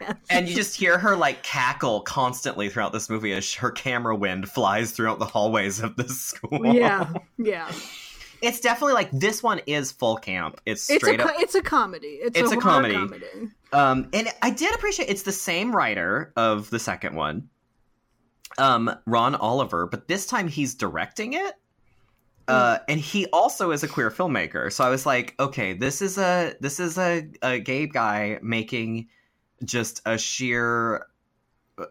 yes. And you just hear her like cackle constantly throughout this movie as her camera wind flies throughout the hallways of this school. yeah, yeah. It's definitely like this one is full camp. It's It's a straight up. it's a comedy. It's, It's a, a horror comedy. Um, and I did appreciate it's the same writer of the second one, um, Ron Oliver, but this time he's directing it. Uh, and he also is a queer filmmaker. So I was like, okay, this is a this is a, a gay guy making just a sheer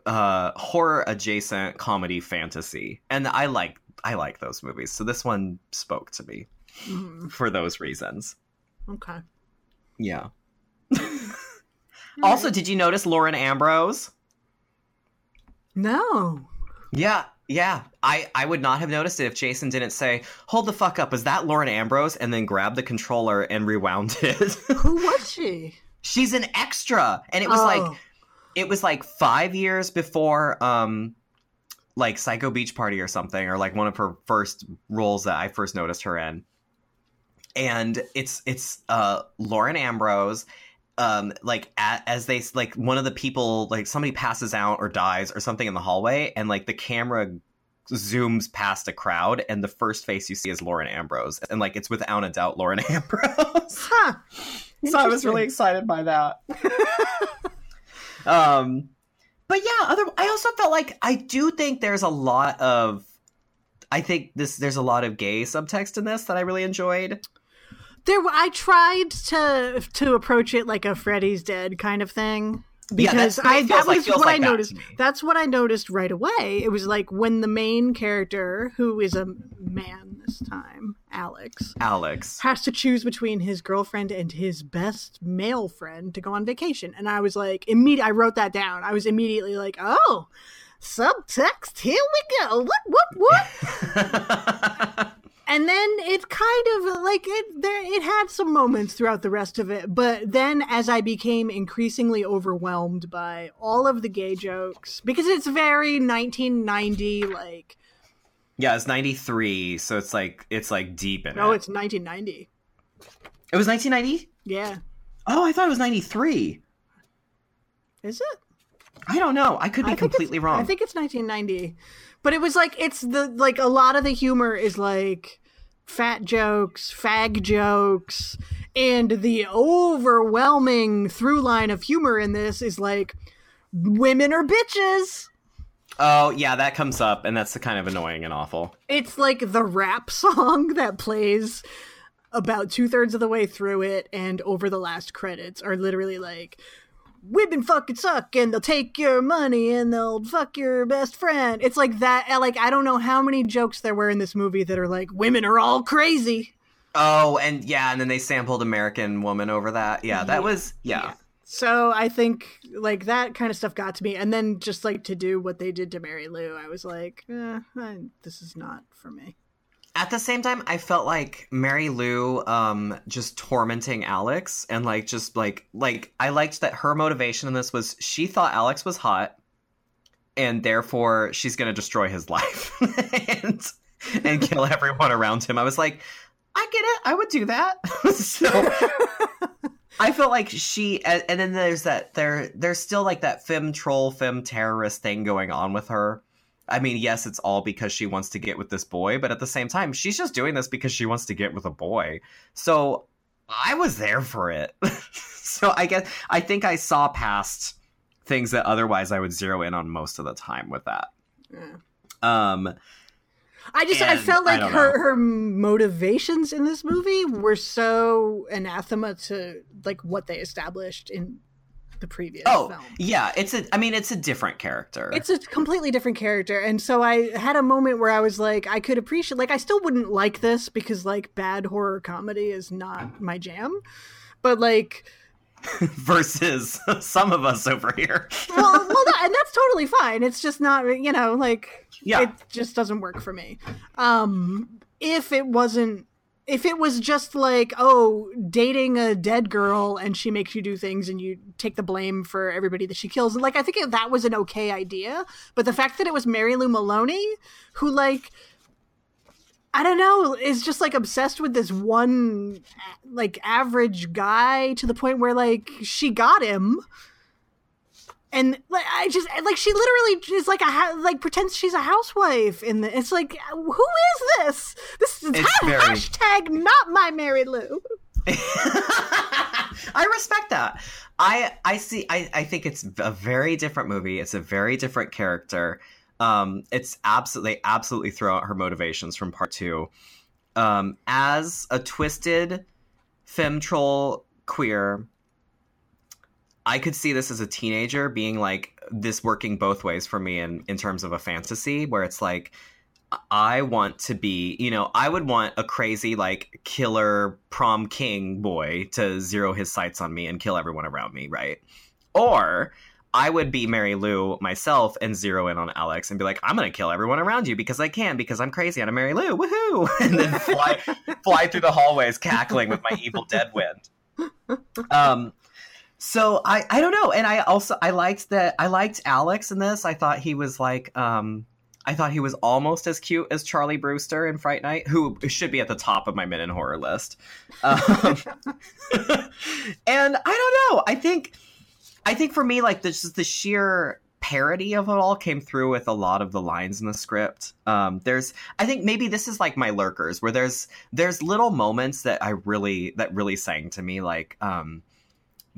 uh horror adjacent comedy fantasy. And I like I like those movies. So this one spoke to me Mhm. for those reasons. Okay. Yeah. also, did you notice Lauren Ambrose? No. Yeah, yeah. I I would not have noticed it if Jason didn't say, "Hold the fuck up, is that Lauren Ambrose?" and then grab the controller and rewound it. Who was she? She's an extra, and it was Oh. like it was like five years before um like Psycho Beach Party or something, or like one of her first roles that I first noticed her in. And it's it's uh Lauren Ambrose. Um, like a as they like one of the people like somebody passes out or dies or something in the hallway, and like the camera zooms past a crowd, and the first face you see is Lauren Ambrose, and like it's without a doubt Lauren Ambrose. Huh. so I was really excited by that. um, but yeah, other. I also felt like I do think there's a lot of. I think this there's a lot of gay subtext in this that I really enjoyed. There, I tried to to approach it like a Freddy's dead kind of thing Yeah, because that's what I that like- was what like I noticed. That's what I noticed right away. It was like when the main character, who is a man this time, Alex, Alex. has to choose between his girlfriend and his best male friend to go on vacation, and I was like, immediate. I wrote that down. I was immediately like, oh. Subtext, here we go. What, what, what? And then it kind of like it there it had some moments throughout the rest of it but then as i became increasingly overwhelmed by all of the gay jokes because it's very 1990 like Yeah, it's 93, so it's like it's like deep in oh it. it's 1990 It was 1990? yeah Oh, I thought it was 93. is it I don't know. I could be I completely wrong. I think it's 1990, but it was like it's the like a lot of the humor is like fat jokes, fag jokes, and the overwhelming through line of humor in this is like women are bitches. Oh, yeah, that comes up and that's the kind of annoying and awful. It's like the rap song that plays about two thirds of the way through it, and over the last credits are literally like, "Women fucking suck, and they'll take your money, and they'll fuck your best friend." It's like that. Like I don't know how many jokes there were in this movie that are like, "Women are all crazy." Oh, and yeah, and then they sampled American Woman over that. Yeah, that was yeah. So I think like that kind of stuff got to me, and then just like to do what they did to Mary Lou, I was like, eh, I, "This is not for me." At the same time, I felt like Mary Lou um just tormenting Alex and like just like like I liked that her motivation in this was she thought Alex was hot and therefore she's going to destroy his life and and kill everyone around him. I was like, I get it. I would do that. so I felt like she and, and then there's that there there's still like that fem troll fem terrorist thing going on with her. I mean, yes, it's all because she wants to get with this boy, but at the same time, she's just doing this because she wants to get with a boy. So I was there for it. so I guess I think I saw past things that otherwise I would zero in on most of the time with that. Yeah. Um I just I felt like don't her know. her motivations in this movie were so anathema to like what they established in the previous oh, film. yeah, it's a I mean, it's a different character. It's a completely different character, and so I had a moment where I was like, I could appreciate, like, I still wouldn't like this because like bad horror comedy is not my jam, but like, versus some of us over here. well, well, no, and that's totally fine. It's just not, you know, like, Yeah. it just doesn't work for me. Um, if it wasn't, if it was just like, oh, dating a dead girl and she makes you do things and you take the blame for everybody that she kills, like, I think that was an okay idea. But the fact that it was Mary Lou Maloney, who, like, I don't know, is just like obsessed with this one, like, average guy to the point where, like, she got him and like I just like she literally is like a ha- like pretends she's a housewife in the it's like who is this this is ha- hashtag not my Mary Lou I respect that. I I see. I I think it's a very different movie. It's a very different character. Um, it's absolutely absolutely throw out her motivations from part two. Um, as a twisted femme troll queer, I could see this as a teenager being like this working both ways for me in in terms of a fantasy where it's like I want to be, you know, I would want a crazy like killer prom king boy to zero his sights on me and kill everyone around me, right? Or I would be Mary Lou myself and zero in on Alex and be like, I'm gonna kill everyone around you because I can because I'm crazy and I'm Mary Lou, woohoo! And then fly fly through the hallways cackling with my evil dead wind. Um, so I I don't know, and I also I liked that I liked Alex in this. I thought he was like um I thought he was almost as cute as Charlie Brewster in Fright Night, who should be at the top of my men in horror list. Um, and I don't know. I think I think for me, like this, is the sheer parody of it all came through with a lot of the lines in the script. Um, there's, I think maybe this is like my lurkers, where there's there's little moments that I really that really sang to me, like um,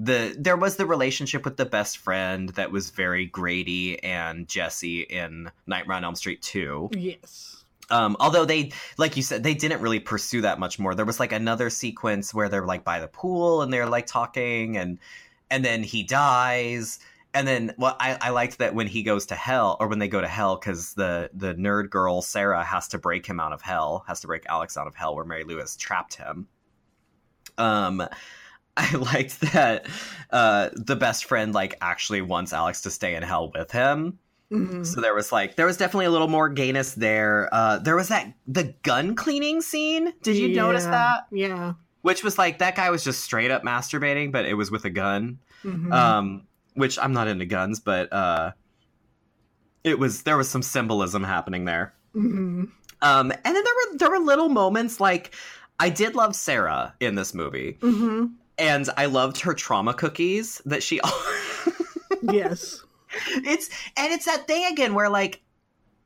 the there was the relationship with the best friend that was very Grady and Jesse in Nightmare on Elm Street two. yes Um, although they, like you said, they didn't really pursue that much more. There was like another sequence where they're like by the pool and they're like talking, and and then he dies, and then well, I, I liked that when he goes to hell or when they go to hell because the the nerd girl Sarah has to break him out of hell, has to break Alex out of hell where Mary Lou has trapped him. Um. I liked that uh, the best friend like actually wants Alex to stay in hell with him, Mhm. So there was like there was definitely a little more gayness there. Uh, there was that the gun cleaning scene. Did you notice that? Yeah. Which was like that guy was just straight up masturbating, but it was with a gun. Mhm. Um, which I'm not into guns, but uh, it was there was some symbolism happening there. Mhm. Um, and then there were there were little moments like I did love Sarah in this movie, Mhm. And I loved her trauma cookies that she. Yes. it's and it's that thing again where like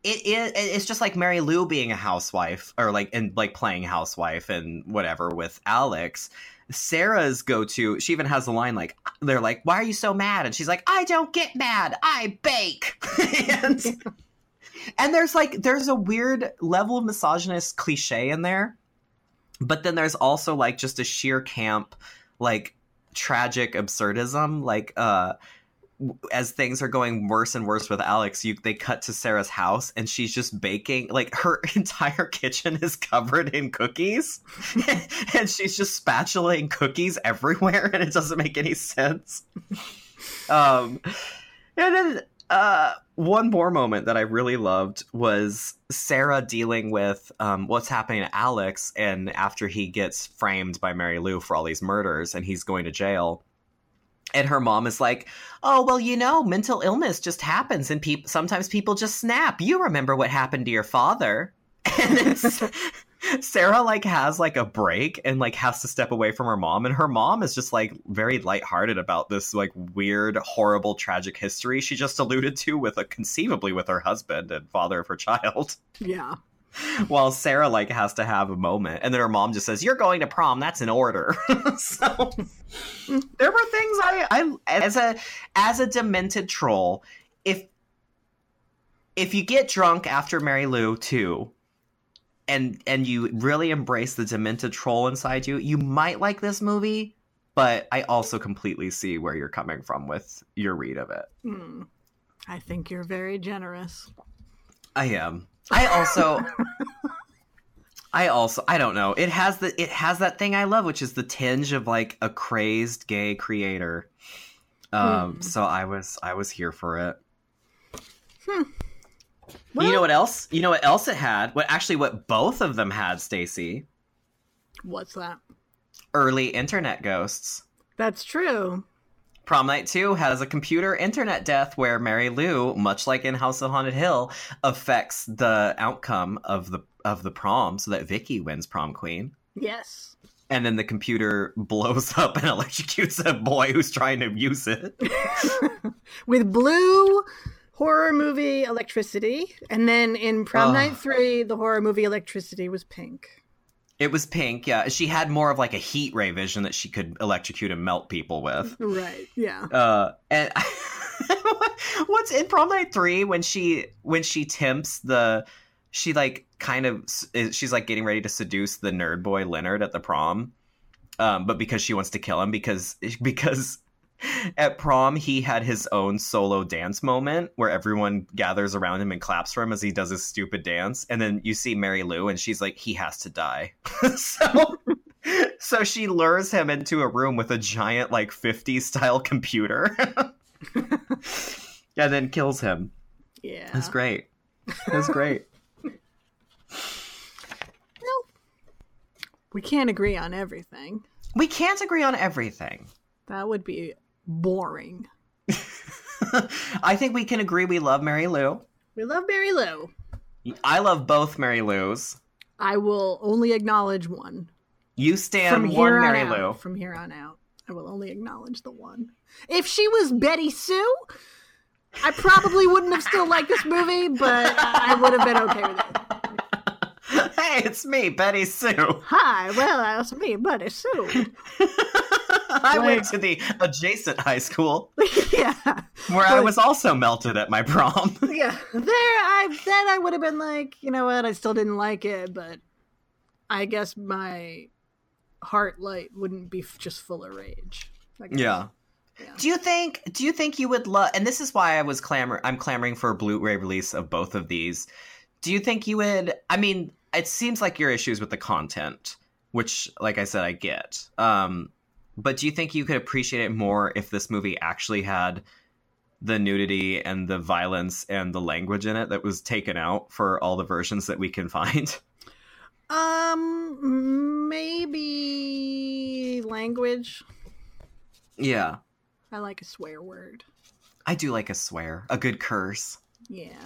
it is it's just like Mary Lou being a housewife or like and like playing housewife and whatever with Alex. Sarah's go to she even has a line like they're like why are you so mad and she's like I don't get mad I bake and and there's like there's a weird level of misogynist cliche in there but then there's also like just a sheer camp like tragic absurdism like uh as things are going worse and worse with Alex, you they cut to Sarah's house and she's just baking. Like her entire kitchen is covered in cookies, and she's just spatulaing cookies everywhere, and it doesn't make any sense. Um, and then uh, one more moment that I really loved was Sarah dealing with um, what's happening to Alex, and after he gets framed by Mary Lou for all these murders, and he's going to jail. And her mom is like, "Oh well, you know, mental illness just happens, and people sometimes people just snap. You remember what happened to your father?" And it's, Sarah like has like a break and like has to step away from her mom, and her mom is just like very lighthearted about this like weird, horrible, tragic history she just alluded to with a conceivably with her husband and father of her child. Yeah. While Sarah like has to have a moment, and then her mom just says, "You're going to prom. That's an order." so there were things I, I as a as a demented troll, if if you get drunk after Mary Lou too, and and you really embrace the demented troll inside you, you might like this movie. But I also completely see where you're coming from with your read of it. Hmm. I think you're very generous. I am. I also I also I don't know. It has the it has that thing I love, which is the tinge of like a crazed gay creator. Um Hmm. so I was I was here for it. Well, you know what else? You know what else it had? What actually what both of them had, Stacie? what's that? Early internet ghosts. That's true. Prom Night 2 has a computer internet death where Mary Lou, much like in House of Haunted Hill, affects the outcome of the of the prom so that Vicky wins prom queen. Yes. and then the computer blows up and electrocutes a boy who's trying to use it. With blue horror movie electricity, and then in Prom Ugh. Night 3, the horror movie electricity was pink. It was pink, yeah. She had more of like a heat ray vision that she could electrocute and melt people with. Right. Yeah. Uh, and what's in prom night three when she when she tempts the she like kind of is- she's like getting ready to seduce the nerd boy Leonard at the prom, um, but because she wants to kill him because because at prom he had his own solo dance moment where everyone gathers around him and claps for him as he does his stupid dance, and then you see Mary Lou and she's like he has to die, so. So she lures him into a room with a giant, like 50s style computer. and then kills him. Yeah. that's great. that's great. We can't agree on everything. we can't agree on everything. That would be boring. I think we can agree we love Mary Lou. We love Mary Lou. I love both Mary Lou's. I will only acknowledge one. You stand From one on Mary out. Lou. From here on out, I will only acknowledge the one. If she was Betty Sue, I probably wouldn't have still liked this movie, but I would have been okay with it. hey, it's me, Betty Sue. Hi, well, that's me, Betty Sue. I went to the adjacent high school yeah, where I was also melted at my prom. yeah. There, I then I would have been like, you know what? I still didn't like it, but I guess my heart light wouldn't be f- just full of rage. Yeah. Yeah. Do you think do you think you would love and this is why I was clamor I'm clamoring for a Blu-ray release of both of these. Do you think you would I mean, it seems like your issues with the content, which like I said I get. Um but do you think you could appreciate it more if this movie actually had the nudity and the violence and the language in it that was taken out for all the versions that we can find? Um, maybe language. Yeah. I like a swear word. I do like a swear, a good curse. Yeah,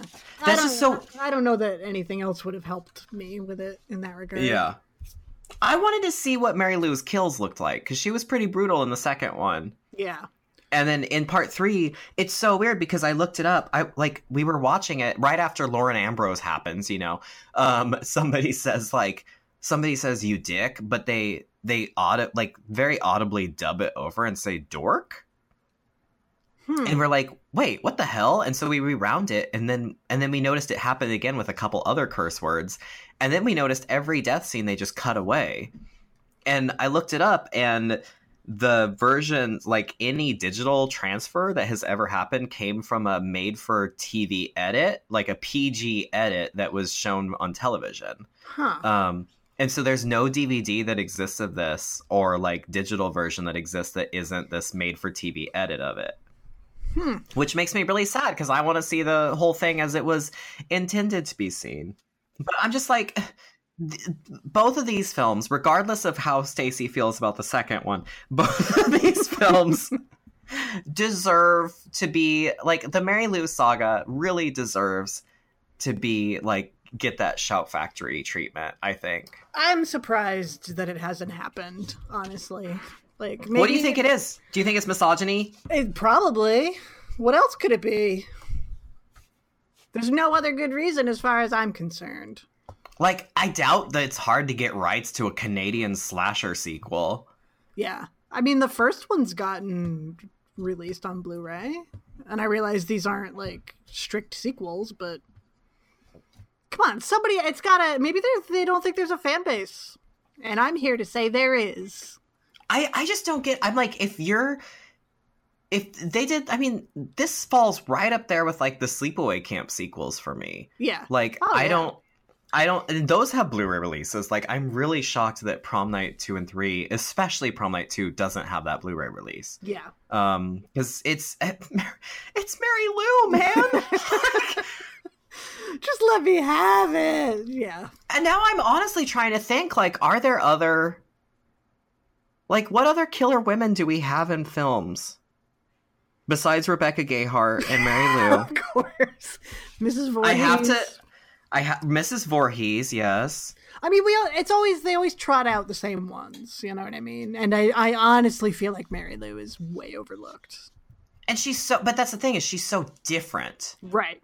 That's just so- I don't know that anything else would have helped me with it in that regard. Yeah. I wanted to see what Mary Lou's kills looked like because she was pretty brutal in the second one. yeah, And then in part three, it's so weird because I looked it up. I like we were watching it right after Lauren Ambrose happens. You know, um, somebody says like somebody says you dick, but they they audit like very audibly dub it over and say dork, Hmm. and we're like, wait, what the hell? And so we rewound it, and then and then we noticed it happened again with a couple other curse words, and then we noticed every death scene they just cut away, and I looked it up and the version like any digital transfer that has ever happened came from a made for TV edit, like a PG edit that was shown on television. huh. Um and so there's no DVD that exists of this or like digital version that exists that isn't this made for TV edit of it. Hmm. Which makes me really sad because I want to see the whole thing as it was intended to be seen. But I'm just like th- both of these films, regardless of how Stacie feels about the second one, both of these films deserve to be like the Mary Lou saga really deserves to be like get that shout factory treatment, I think. I'm surprised that it hasn't happened. Honestly, like maybe What do you think it is? Do you think it's misogyny? It, probably. What else could it be? There's no other good reason, as far as I'm concerned. Like, I doubt that it's hard to get rights to a Canadian slasher sequel. Yeah, I mean the first one's gotten released on Blu-ray, and I realize these aren't like strict sequels, but come on, somebody, it's gotta. Maybe they they don't think there's a fan base, and I'm here to say there is. I I just don't get. I'm like, if you're, if they did, I mean, this falls right up there with like the Sleepaway Camp sequels for me. Yeah, Like, Oh, I yeah. don't. I don't. And those have Blu-ray releases. Like, I'm really shocked that Prom Night two and three, especially Prom Night two, doesn't have that Blu-ray release. yeah. Um, because it's it's Mary Lou, man. Just let me have it. Yeah. And now I'm honestly trying to think like are there other like what other killer women do we have in films besides Rebecca Gayheart and Mary Lou? Of course, Mrs. Voorhees. I have to I have Mrs. Voorhees, yes. I mean, we. All, It's always they always trot out the same ones. You know what I mean? And I, I honestly feel like Mary Lou is way overlooked. And she's so but that's the thing is she's so different. Right.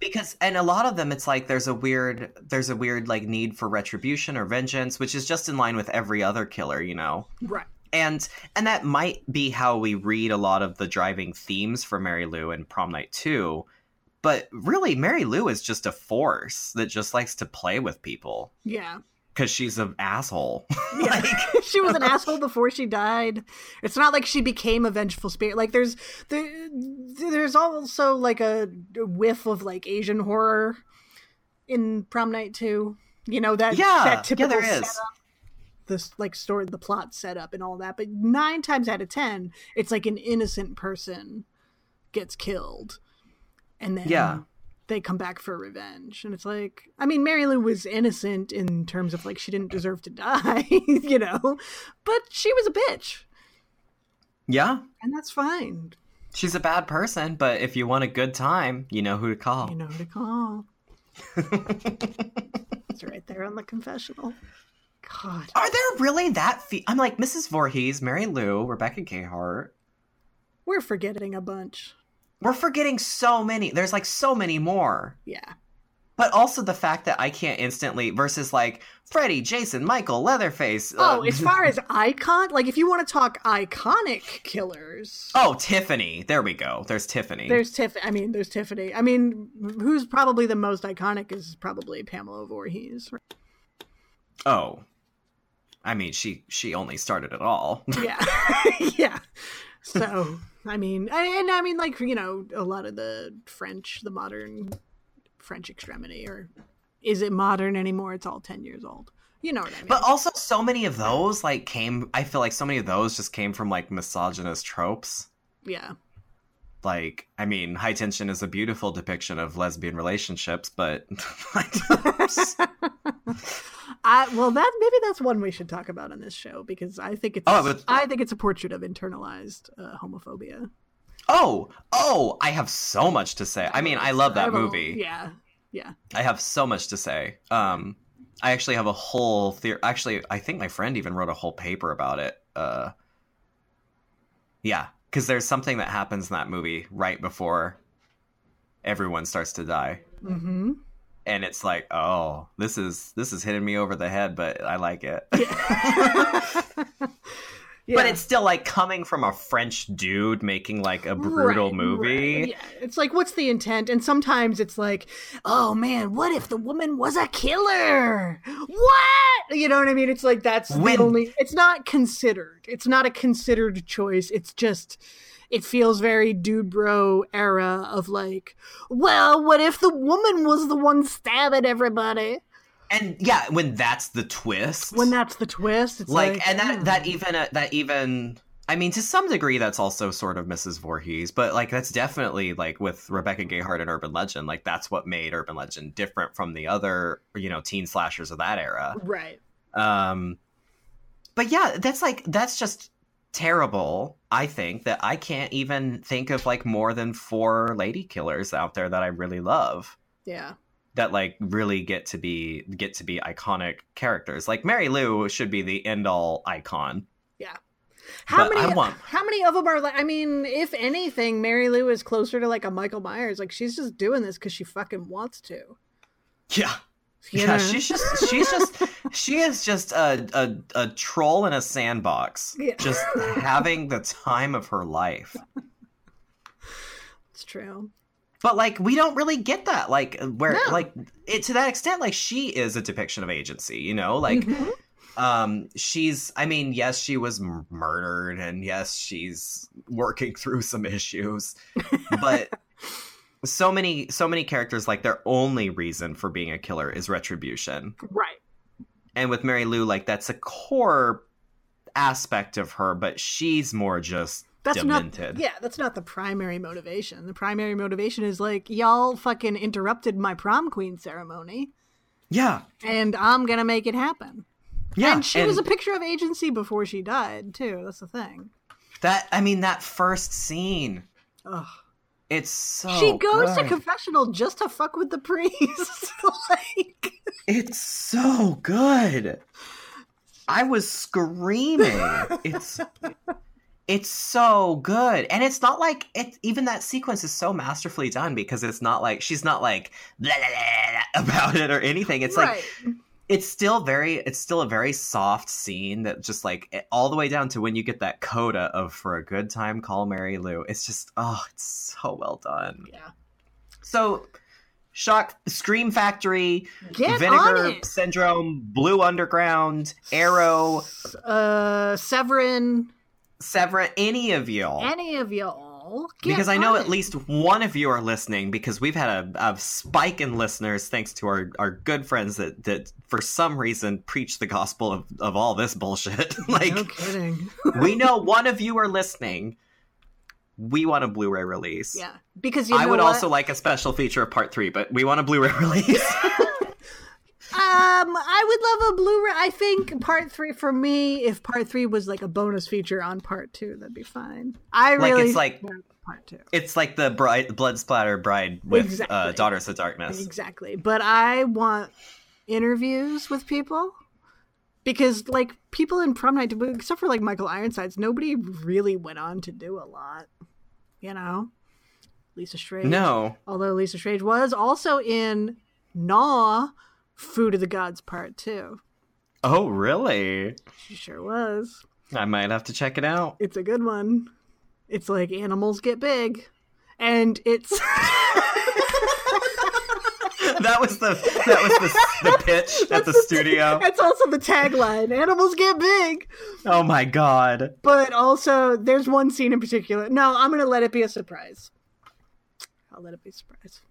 Because and a lot of them it's like there's a weird there's a weird like need for retribution or vengeance, which is just in line with every other killer, you know. Right. And and that might be how we read a lot of the driving themes for Mary Lou and Prom Night 2. But really, Mary Lou is just a force that just likes to play with people Yeah. because she's an asshole. Yeah. she was an asshole before she died. It's not like she became a vengeful spirit. Like there's there, there's also like a whiff of like Asian horror in Prom Night 2 You know that Yeah, that yeah, there is. setup, this like story, the plot setup and all that. But nine times out of ten, it's like an innocent person gets killed, and then Yeah. they come back for revenge. And it's like, I mean, Mary Lou was innocent in terms of like she didn't deserve to die, you know, but she was a bitch, yeah, and that's fine. she's a bad person, but if you want a good time, you know who to call. You know who to call. it's right there on the confessional. God. Are there really that? Fe- I'm like Mrs. Voorhees, Mary Lou, Rebecca Gayheart. We're forgetting a bunch. We're forgetting so many. There's like so many more. Yeah. But also the fact that I can't instantly versus like Freddy, Jason, Michael, Leatherface. Oh, uh, as far as icon, like if you want to talk iconic killers, oh, Tiffany. There we go. There's Tiffany. there's Tiffany. I mean, there's Tiffany. I mean, who's probably the most iconic is probably Pamela Voorhees. Oh, I mean she she only started it all. Yeah, yeah. So I mean, and, I mean, like you know, a lot of the French, the modern French extremity, or is it modern anymore? It's all ten years old. You know what I mean? but also so many of those like came. I feel like so many of those just came from like misogynist tropes. yeah, like I mean, High Tension is a beautiful depiction of lesbian relationships, but I well that maybe that's one we should talk about on this show because I think it's Oh, but- I think it's a portrait of internalized uh, homophobia. oh, oh, I have so much to say. I mean, I love that a- movie. yeah, yeah. I have so much to say. Um, I actually have a whole theory. Actually, I think my friend even wrote a whole paper about it. Uh, yeah, because there's something that happens in that movie right before everyone starts to die, Mm-hmm. And it's like, oh, this is this is hitting me over the head, but I like it. Yeah. But it's still like coming from a French dude making like a brutal Right, movie. right. Yeah, it's like, what's the intent? And sometimes it's like, oh man, what if the woman was a killer? What? You know what I mean? It's like that's When- the only. It's not considered. It's not a considered choice. It's just. It feels very dude bro era of like, well, what if the woman was the one stabbing everybody? And yeah, when that's the twist. When that's the twist, it's like, like, and that oh. that even uh, that even I mean to some degree that's also sort of Mrs. Voorhees, but like that's definitely like with Rebecca Gayheart and Urban Legend, like that's what made Urban Legend different from the other, you know, teen slashers of that era. right. Um but yeah, that's like that's just terrible. I think that I can't even think of like more than four lady killers out there that I really love Yeah. that like really get to be get to be iconic characters. Like Mary Lou should be the end all icon. Yeah. How But many? Want- How many of them are like? I mean, if anything, Mary Lou is closer to like a Michael Myers. Like she's just doing this because she fucking wants to. Yeah. You yeah, know? she's just she's just she is just a, a a troll in a sandbox. Yeah. Just having the time of her life. It's true. But like we don't really get that. Like where No. like it to that extent, like she is a depiction of agency, you know? Like Mhm. um she's i mean yes she was m- murdered and yes she's working through some issues but so many so many characters like their only reason for being a killer is retribution right. And with mary lou like that's a core aspect of her but she's more just That's demented not. Yeah, that's not the primary motivation. The primary motivation is like y'all fucking interrupted my prom queen ceremony, yeah and I'm gonna make it happen. yeah and she was a picture of agency before she died too. That's the thing. that i mean that first scene Ugh. It's so she goes to confessional just to fuck with the priest. like, It's so good. I was screaming. It's it's so good. And it's not like it even that sequence is so masterfully done because it's not like she's not like blah, blah, blah, about it or anything. It's like right. It's still very it's still a very soft scene that just like all the way down to when you get that coda of for a good time call Mary Lou. It's just oh, it's so well done. yeah. So Shock Scream Factory Get Vinegar. Syndrome, Blue Underground, Arrow, Uh, Severin, Severin, any of y'all. any of y'all. Because I know on at least one of you are listening because we've had a, a spike in listeners thanks to our, our good friends that, that for some reason preach the gospel of, of all this bullshit. like no kidding. we know one of you are listening. We want a Blu-ray release. yeah, because you know I would what? also like a special feature of part three, but we want a Blu-ray release. Um, I would love a Blu-ray. I think part three for me, if part three was like a bonus feature on part two, that'd be fine. I Like, really it's like- part two. it's like the bride, blood splatter bride with uh, Daughters of Darkness. Exactly. But I want interviews with people because, like, people in prom night, except for like Michael Ironsides, nobody really went on to do a lot. You know, Lisa Schrage. No. Although Lisa Schrage was also in Gnaw, Food of the Gods Part Two. Oh, really? She sure was. I might have to check it out. It's a good one. It's like animals get big, and it's that was the that was the, the pitch at the studio. That's also the tagline. Animals get big. Oh my god. But also, there's one scene in particular. No, I'm gonna let it be a surprise. I'll let it be a surprise.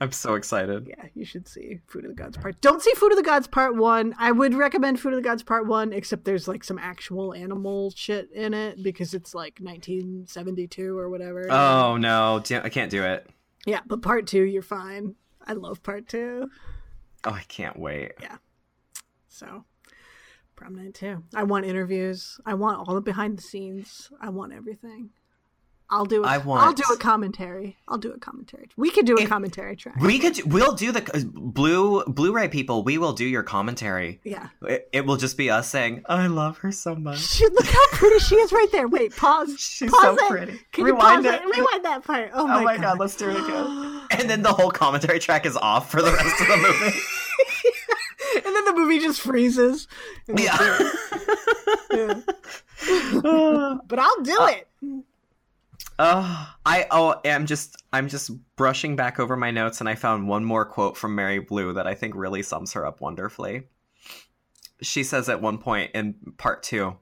I'm so excited. Yeah, you should see Food of the Gods Part. Don't see Food of the Gods Part One. I would recommend Food of the Gods Part One, except there's like some actual animal shit in it because it's like 1972 or whatever. Oh no, I can't do it. Yeah, but Part Two, you're fine. I love Part Two. Oh, I can't wait. Yeah. So, prom night too. I want interviews. I want all the behind the scenes. I want everything. I'll do. A, I I'll do a commentary. I'll do a commentary. We could do a If- commentary track. We could. We'll do the uh, blue Blu-ray people. We will do your commentary. yeah. It, it will just be us saying, "I love her so much." Shit, look how pretty she is right there. Wait, pause. She's pause so it. pretty. Can Rewind you pause it. it? Rewind that part. Oh my, Oh my god, let's do it again. And then the whole commentary track is off for the rest of the movie. and then the movie just freezes. Yeah. Yeah. But I'll do it. Oh, I oh, I'm just I'm just brushing back over my notes, and I found one more quote from Mary Lou that I think really sums her up wonderfully. She says at one point in part two,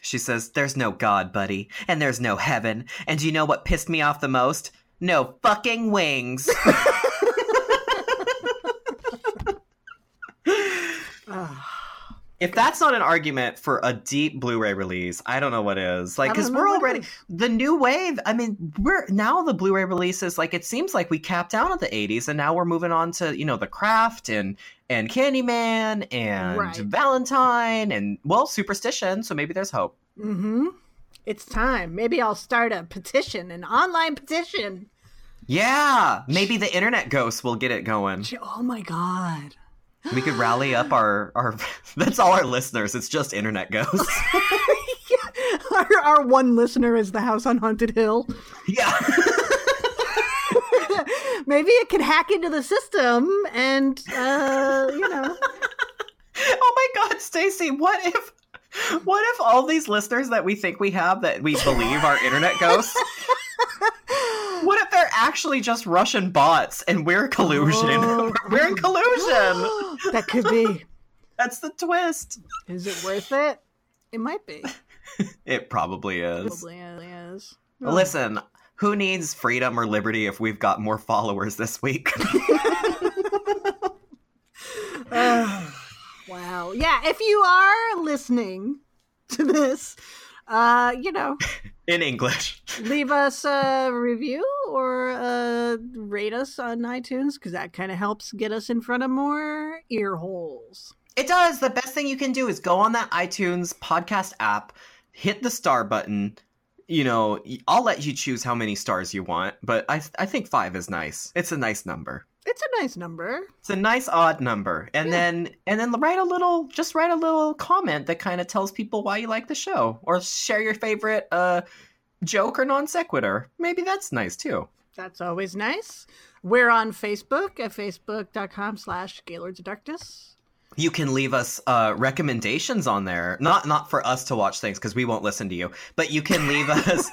she says, "There's no God, buddy, and there's no heaven, and you know what pissed me off the most? No fucking wings." if that's not an argument for a deep Blu-ray release, I don't know what is. Like, because we're already the new wave. I mean, we're now the Blu-ray releases. Like, it seems like we capped out at the '80s, and now we're moving on to you know the Craft and and Candyman and Right. Valentine and well, Superstition. So maybe there's hope. Mm-hmm. It's time. Maybe I'll start a petition, an online petition. Yeah, maybe the Internet Ghosts will get it going. Oh my god. We could rally up our our. That's all our listeners. It's just Internet Ghosts. our, our one listener is the house on Haunted Hill. yeah. Maybe it can hack into the system and, uh, you know. Oh my god, Stacie, what if what if all these listeners that we think we have that we believe are internet ghosts? What if they're actually just Russian bots and we're collusion? Oh. We're in collusion. that could be. That's the twist. Is it worth it? It might be. It probably is. Probably is. Listen, who needs freedom or liberty if we've got more followers this week? Wow. Yeah, if you are listening to this, uh, you know, in English. leave us a review or uh, rate us on iTunes because that kind of helps get us in front of more ear holes. It does. The best thing you can do is go on that iTunes podcast app, hit the star button. You know, I'll let you choose how many stars you want, but I I think five is nice. It's a nice number. It's a nice number. It's a nice odd number, and Yeah. then and then write a little, just write a little comment that kind of tells people why you like the show, or share your favorite uh joke or non sequitur. Maybe that's nice too. That's always nice. We're on Facebook at facebook.com slash Gaylords of Darkness. You can leave us uh, recommendations on there. Not not for us to watch things because we won't listen to you. But you can leave us.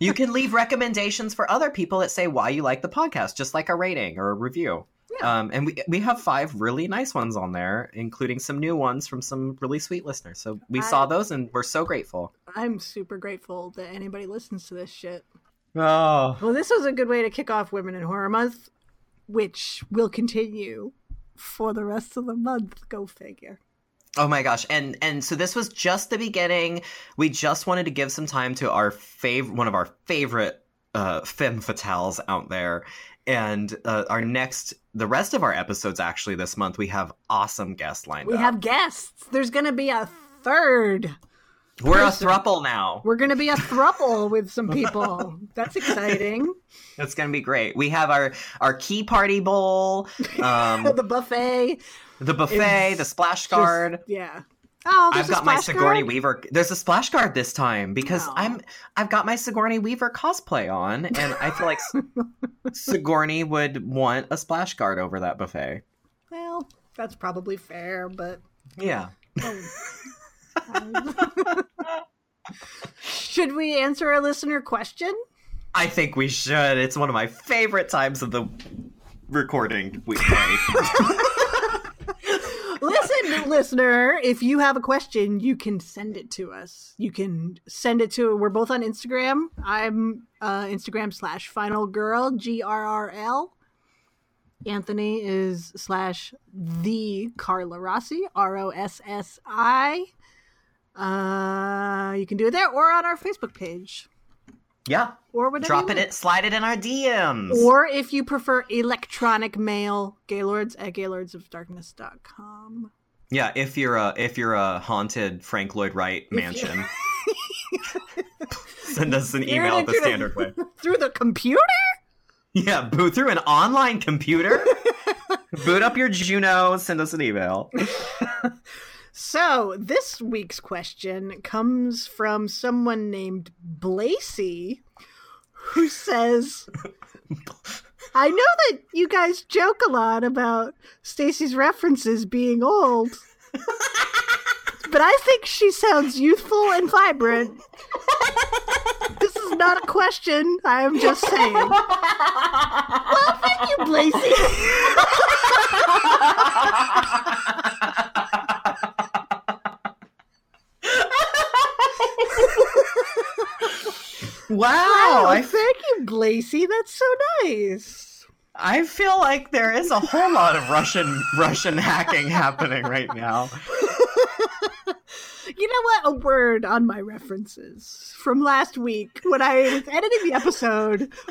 you can leave recommendations for other people that say why you like the podcast, just like a rating or a review. Yeah. Um, and we we have five really nice ones on there, including some new ones from some really sweet listeners. So we I- saw those and we're so grateful. I'm super grateful that anybody listens to this shit. Oh, Well, this was a good way to kick off Women in Horror Month, which will continue for the rest of the month. Go figure. Oh my gosh. And and so this was just the beginning. We just wanted to give some time to our favorite one of our favorite uh femme fatales out there. And uh, our next the rest of our episodes actually this month we have awesome guests lined We up. We have guests. There's going to be a third. We're a thruple now. We're going to be a thruple with some people. That's exciting. That's going to be great. We have our our key party bowl, um the buffet. the buffet, the splash just- guard. yeah. Oh, I've got my Sigourney guard? Weaver. There's a splash guard this time because. I'm I've got my Sigourney Weaver cosplay on, and I feel like Sigourney would want a splash guard over that buffet. Well, that's probably fair, but Yeah. Should we answer a listener question? I think we should. It's one of my favorite times of the recording weekday. Listen, listener, if you have a question, you can send it to us. You can send it to. We're both on Instagram. I'm uh, Instagram slash Final Girl G R R L. Anthony is slash the Carla Rossi, R O S S I. Uh, you can do it there or on our Facebook page Yeah. or whatever. Drop it, in, slide it in our DMs. Or if you prefer electronic mail, gaylords at gaylordsofdarkness.com. yeah, if you're a if you're a haunted Frank Lloyd Wright mansion, send us an email the the- standard way. Through the computer? Yeah, boot through an online computer. boot up your Juno. Send us an email. So, this week's question comes from someone named Blacy, who says, I know that you guys joke a lot about Stacie's references being old, but I think she sounds youthful and vibrant. This is not a question, I am just saying. Well, thank you, Blacy. Wow, Oh, I, thank you, Blacy. That's so nice. I feel like there is a whole lot of Russian Russian hacking happening right now. You know what? A word on my references from last week when I was editing the episode.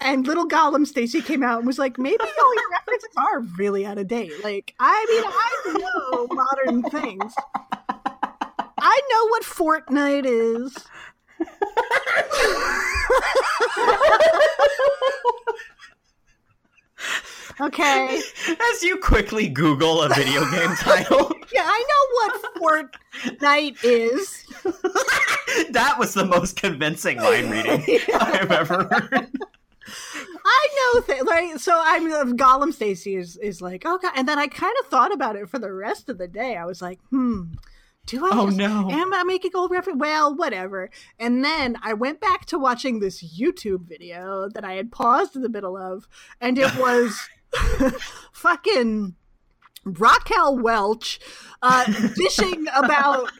And little Gollum Stacie came out and was like, maybe all your references are really out of date. Like, I mean, I know modern things. I know what Fortnite is. Okay. As you quickly Google a video game title, Yeah, I know what Fortnite is. that was the most convincing line reading I've ever heard. I know that, like, so I'm uh, Gollum. Stacie is is like, oh god, and then I kind of thought about it for the rest of the day. I was like, hmm, do I? Oh, just- no. am I making old reference? Well, whatever. And then I went back to watching this YouTube video that I had paused in the middle of, and it was fucking Raquel Welch uh, dishing about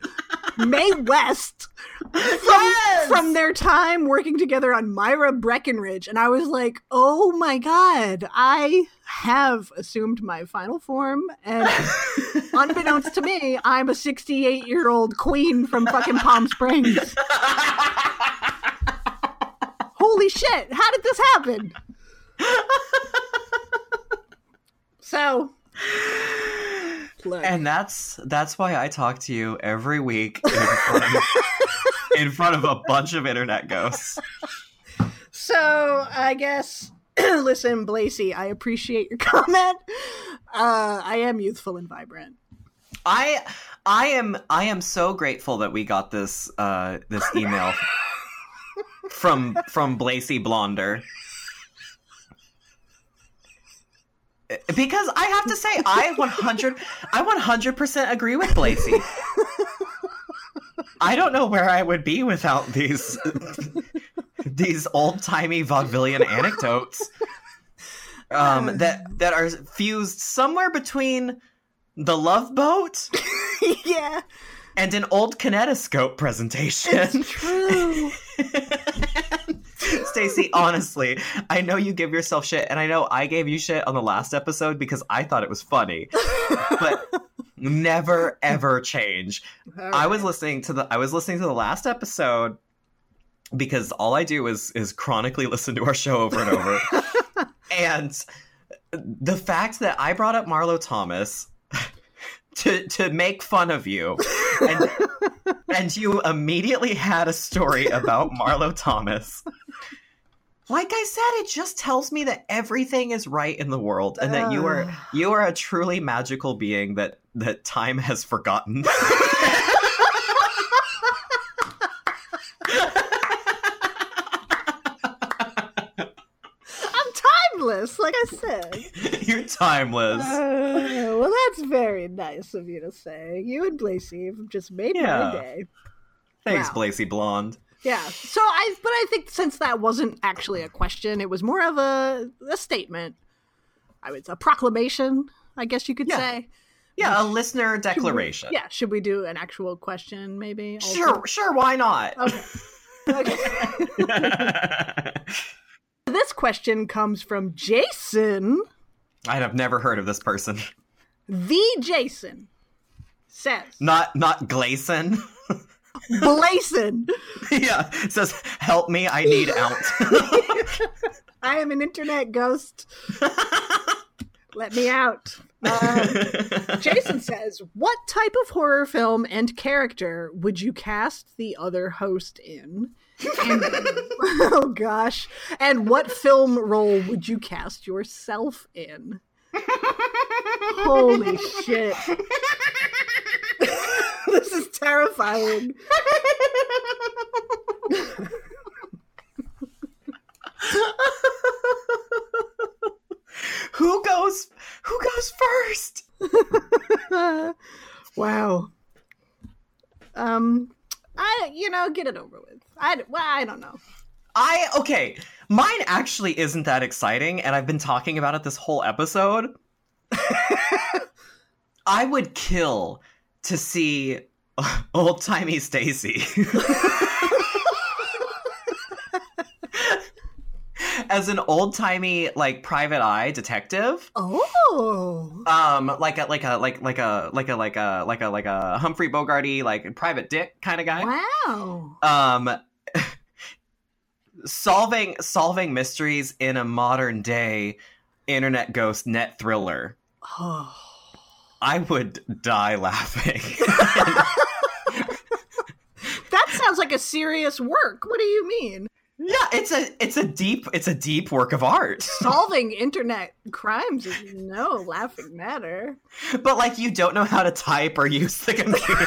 Mae West from, Yes! from their time working together on Myra Breckinridge. And I was like, oh my God, I have assumed my final form. And unbeknownst to me, I'm a 68 year old queen from fucking Palm Springs. Holy shit, how did this happen? So, look. And that's that's why I talk to you every week in front of, in front of a bunch of internet ghosts. So I guess listen, Blacy, I appreciate your comment. Uh, I am youthful and vibrant. I I am I am so grateful that we got this uh this email from from Blacy Blonder. Because I have to say I 100 I 100% agree with Blacy. I don't know where I would be without these these old-timey vaudevillian anecdotes um that that are fused somewhere between the Love Boat yeah, and an old kinetoscope presentation. it's true. Stacie, honestly, I know you give yourself shit, and I know I gave you shit on the last episode because I thought it was funny, but never ever change. I was listening to the I was listening to the last episode because all I do is is chronically listen to our show over and over, and the fact that I brought up Marlo Thomas to to make fun of you, and and you immediately had a story about Marlo Thomas. Like I said, it just tells me that everything is right in the world, and that you are you are a truly magical being that that time has forgotten. I'm timeless, like I said. You're timeless. Uh, well, that's very nice of you to say. You and Blacy have just made Yeah. my day. Thanks, wow. Blacy Blonde. Yeah. So I, but I think since that wasn't actually a question, it was more of a a statement. I would a proclamation, I guess you could Yeah. say. Yeah, a listener declaration. Yeah. Should we do an actual question, maybe? also? Sure, sure, why not? Okay. okay. this question comes from Jason. I have never heard of this person. The Jason says, Not not Glason. Blason, yeah, says help me, I need out. I am an internet ghost. Let me out. Um, Jason says, What type of horror film and character would you cast the other host in? And, oh gosh. And what film role would you cast yourself in? Holy shit. this is terrifying. who goes who goes first? wow. Um, I you know get it over with. I well, I don't know. I okay, mine actually isn't that exciting and I've been talking about it this whole episode. I would kill to see old-timey Stacie. As an old-timey like private eye detective, Oh, um like a like a like like a like a like a like a like a Humphrey Bogarty like private dick kind of guy. wow. um solving solving mysteries in a modern day internet ghost net thriller Oh. i would die laughing That sounds like a serious work. What do you mean? Yeah it's a it's a deep it's a deep work of art Solving internet crimes is no laughing matter. but like you don't know how to type or use the computer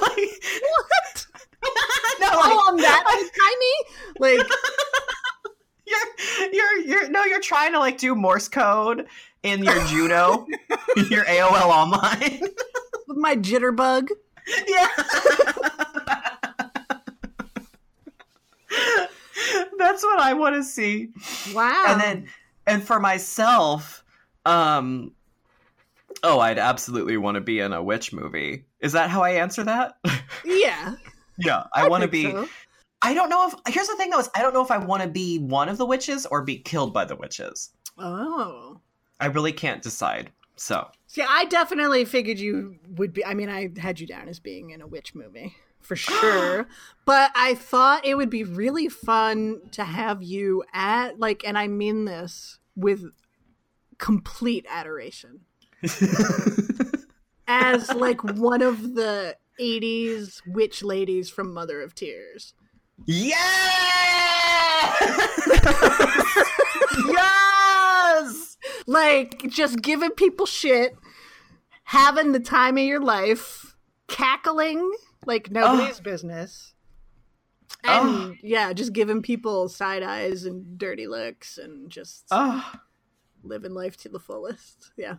like, What? no, like, Oh, I'm that tiny? Like, you're you're you're no you're trying to like do morse code in your juno your aol online with my jitterbug. Yeah. That's what I want to see. Wow. And then and for myself, um oh, I'd absolutely want to be in a witch movie. Is that how I answer that? yeah, yeah, I, want to be so. I don't know if here's the thing though is I don't know if I want to be one of the witches or be killed by the witches. Oh. I really can't decide. So, See, I definitely figured you would be. I mean, I had you down as being in a witch movie for sure. but I thought it would be really fun to have you at, like, and I mean this with complete adoration, as like one of the 80s witch ladies from Mother of Tears. Yeah! yes! Like, just giving people shit, having the time of your life, cackling like nobody's business. And Oh. yeah, just giving people side eyes and dirty looks and just Oh, living life to the fullest. Yeah.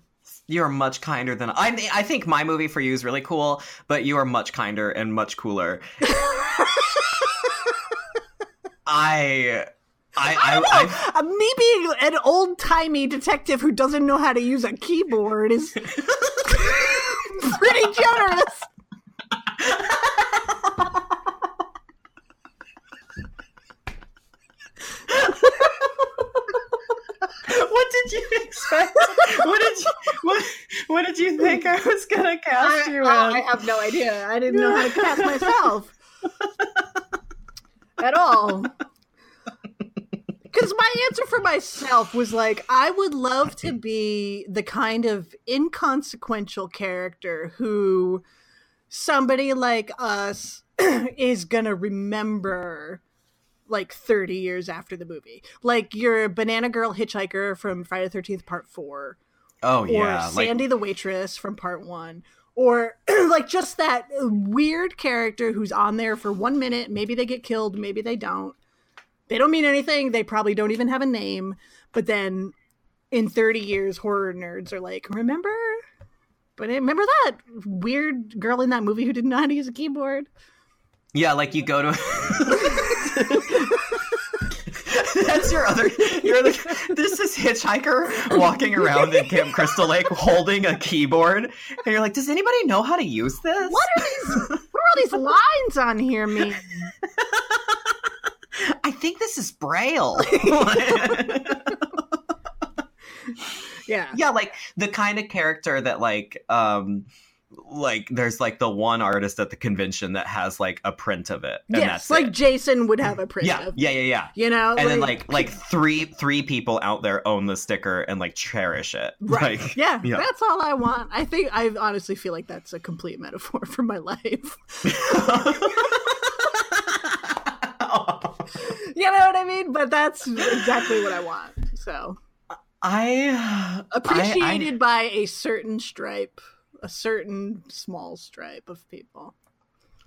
you're much kinder than I. I think my movie for you is really cool, but you are much kinder and much cooler. I, I, I, I, Uh, me being an old timey detective who doesn't know how to use a keyboard is pretty generous. what did you expect? What did you, what, what did you think I was gonna cast I, you I- in? I have no idea. I didn't know how to cast myself at all. Because my answer for myself was like, I would love to be the kind of inconsequential character who somebody like us is gonna remember like 30 years after the movie. Like your Banana Girl Hitchhiker from Friday the 13th Part 4 oh or yeah, like Sandy the waitress from part one, or like just that weird character who's on there for one minute. Maybe they get killed, maybe they don't. They don't mean anything. They probably don't even have a name. But then in 30 years, horror nerds are like, remember? But remember that weird girl in that movie who didn't know how to use a keyboard? yeah, like you go to. That's your other. Your other. This is hitchhiker walking around in Camp Crystal Lake holding a keyboard, and you're like, "Does anybody know how to use this?" What are these? what are all these lines on here mean? I think think this is Braille. Yeah. yeah, like the kind of character that like um like there's like the one artist at the convention that has like a print of it. And yes, that's like it. Jason would have a print yeah, of. yeah, yeah, yeah. You know, And then like like three three people out there own the sticker and like cherish it. Right. Like, yeah, yeah. that's all I want. I think I honestly feel like that's a complete metaphor for my life. You know what I mean? But that's exactly what I want. So I appreciated by a certain stripe, a certain small stripe of people.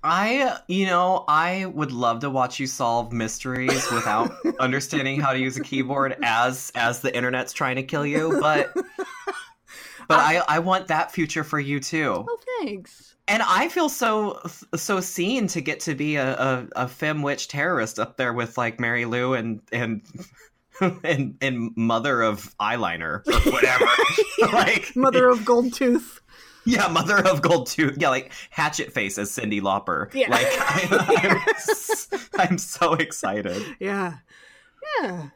I, you know, I would love to watch you solve mysteries without understanding how to use a keyboard as as the internet's trying to kill you, but but I I want that future for you too. Oh, thanks. And I feel so so seen to get to be a a, a femme witch terrorist up there with like Mary Lou and and and and mother of eyeliner or whatever. like Mother of Gold Tooth. Yeah, mother of gold tooth. Yeah, like hatchet face as Cyndi Lauper. Yeah. Like I, I'm, s- I'm so excited. Yeah. Yeah.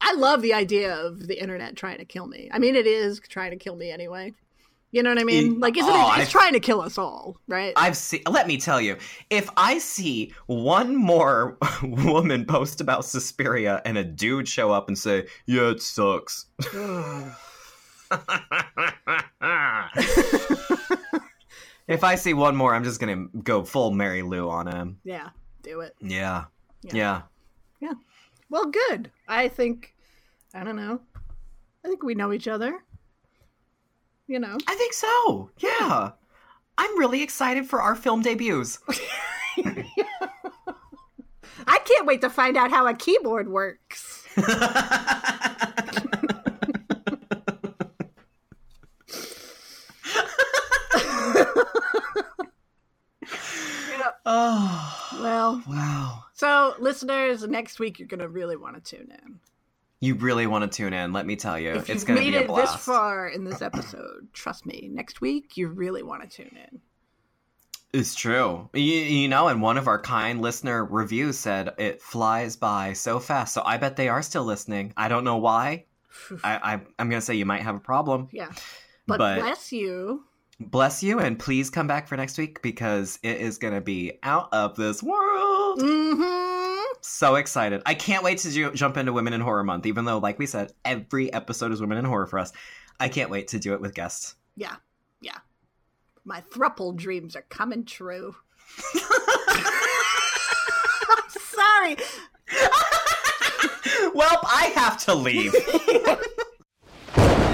I love the idea of the internet trying to kill me. I mean, it is trying to kill me anyway. You know what I mean? Like, isn't oh, it? It's I've- trying to kill us all, right? I've seen. Let me tell you, if I see one more woman post about Suspiria and a dude show up and say, "Yeah, it sucks," if I see one more, I'm just gonna go full Mary Lou on him. yeah, do it. Yeah, Yeah. yeah. Well, good. I think. I don't know. I think we know each other. You know. I think so. Yeah. I'm really excited for our film debuts. I can't wait to find out how a keyboard works. Oh, Well, wow. so listeners, next week you're gonna really want to tune in. You really want to tune in, let me tell you. If it's going to made be a it blast. this far in this episode, trust me, next week you really want to tune in. It's true. You, you know, and one of our kind listener reviews said it flies by so fast. So I bet they are still listening. I don't know why. I, I I'm gonna say you might have a problem. Yeah. But, But- bless you. Bless you, and please come back for next week because it is gonna be out of this world. Mm-hmm. So excited! I can't wait to ju- jump into Women in Horror Month. Even though, like we said, every episode is Women in Horror for us. I can't wait to do it with guests. Yeah. Yeah. My thruple dreams are coming true. I'm Sorry. well, I have to leave.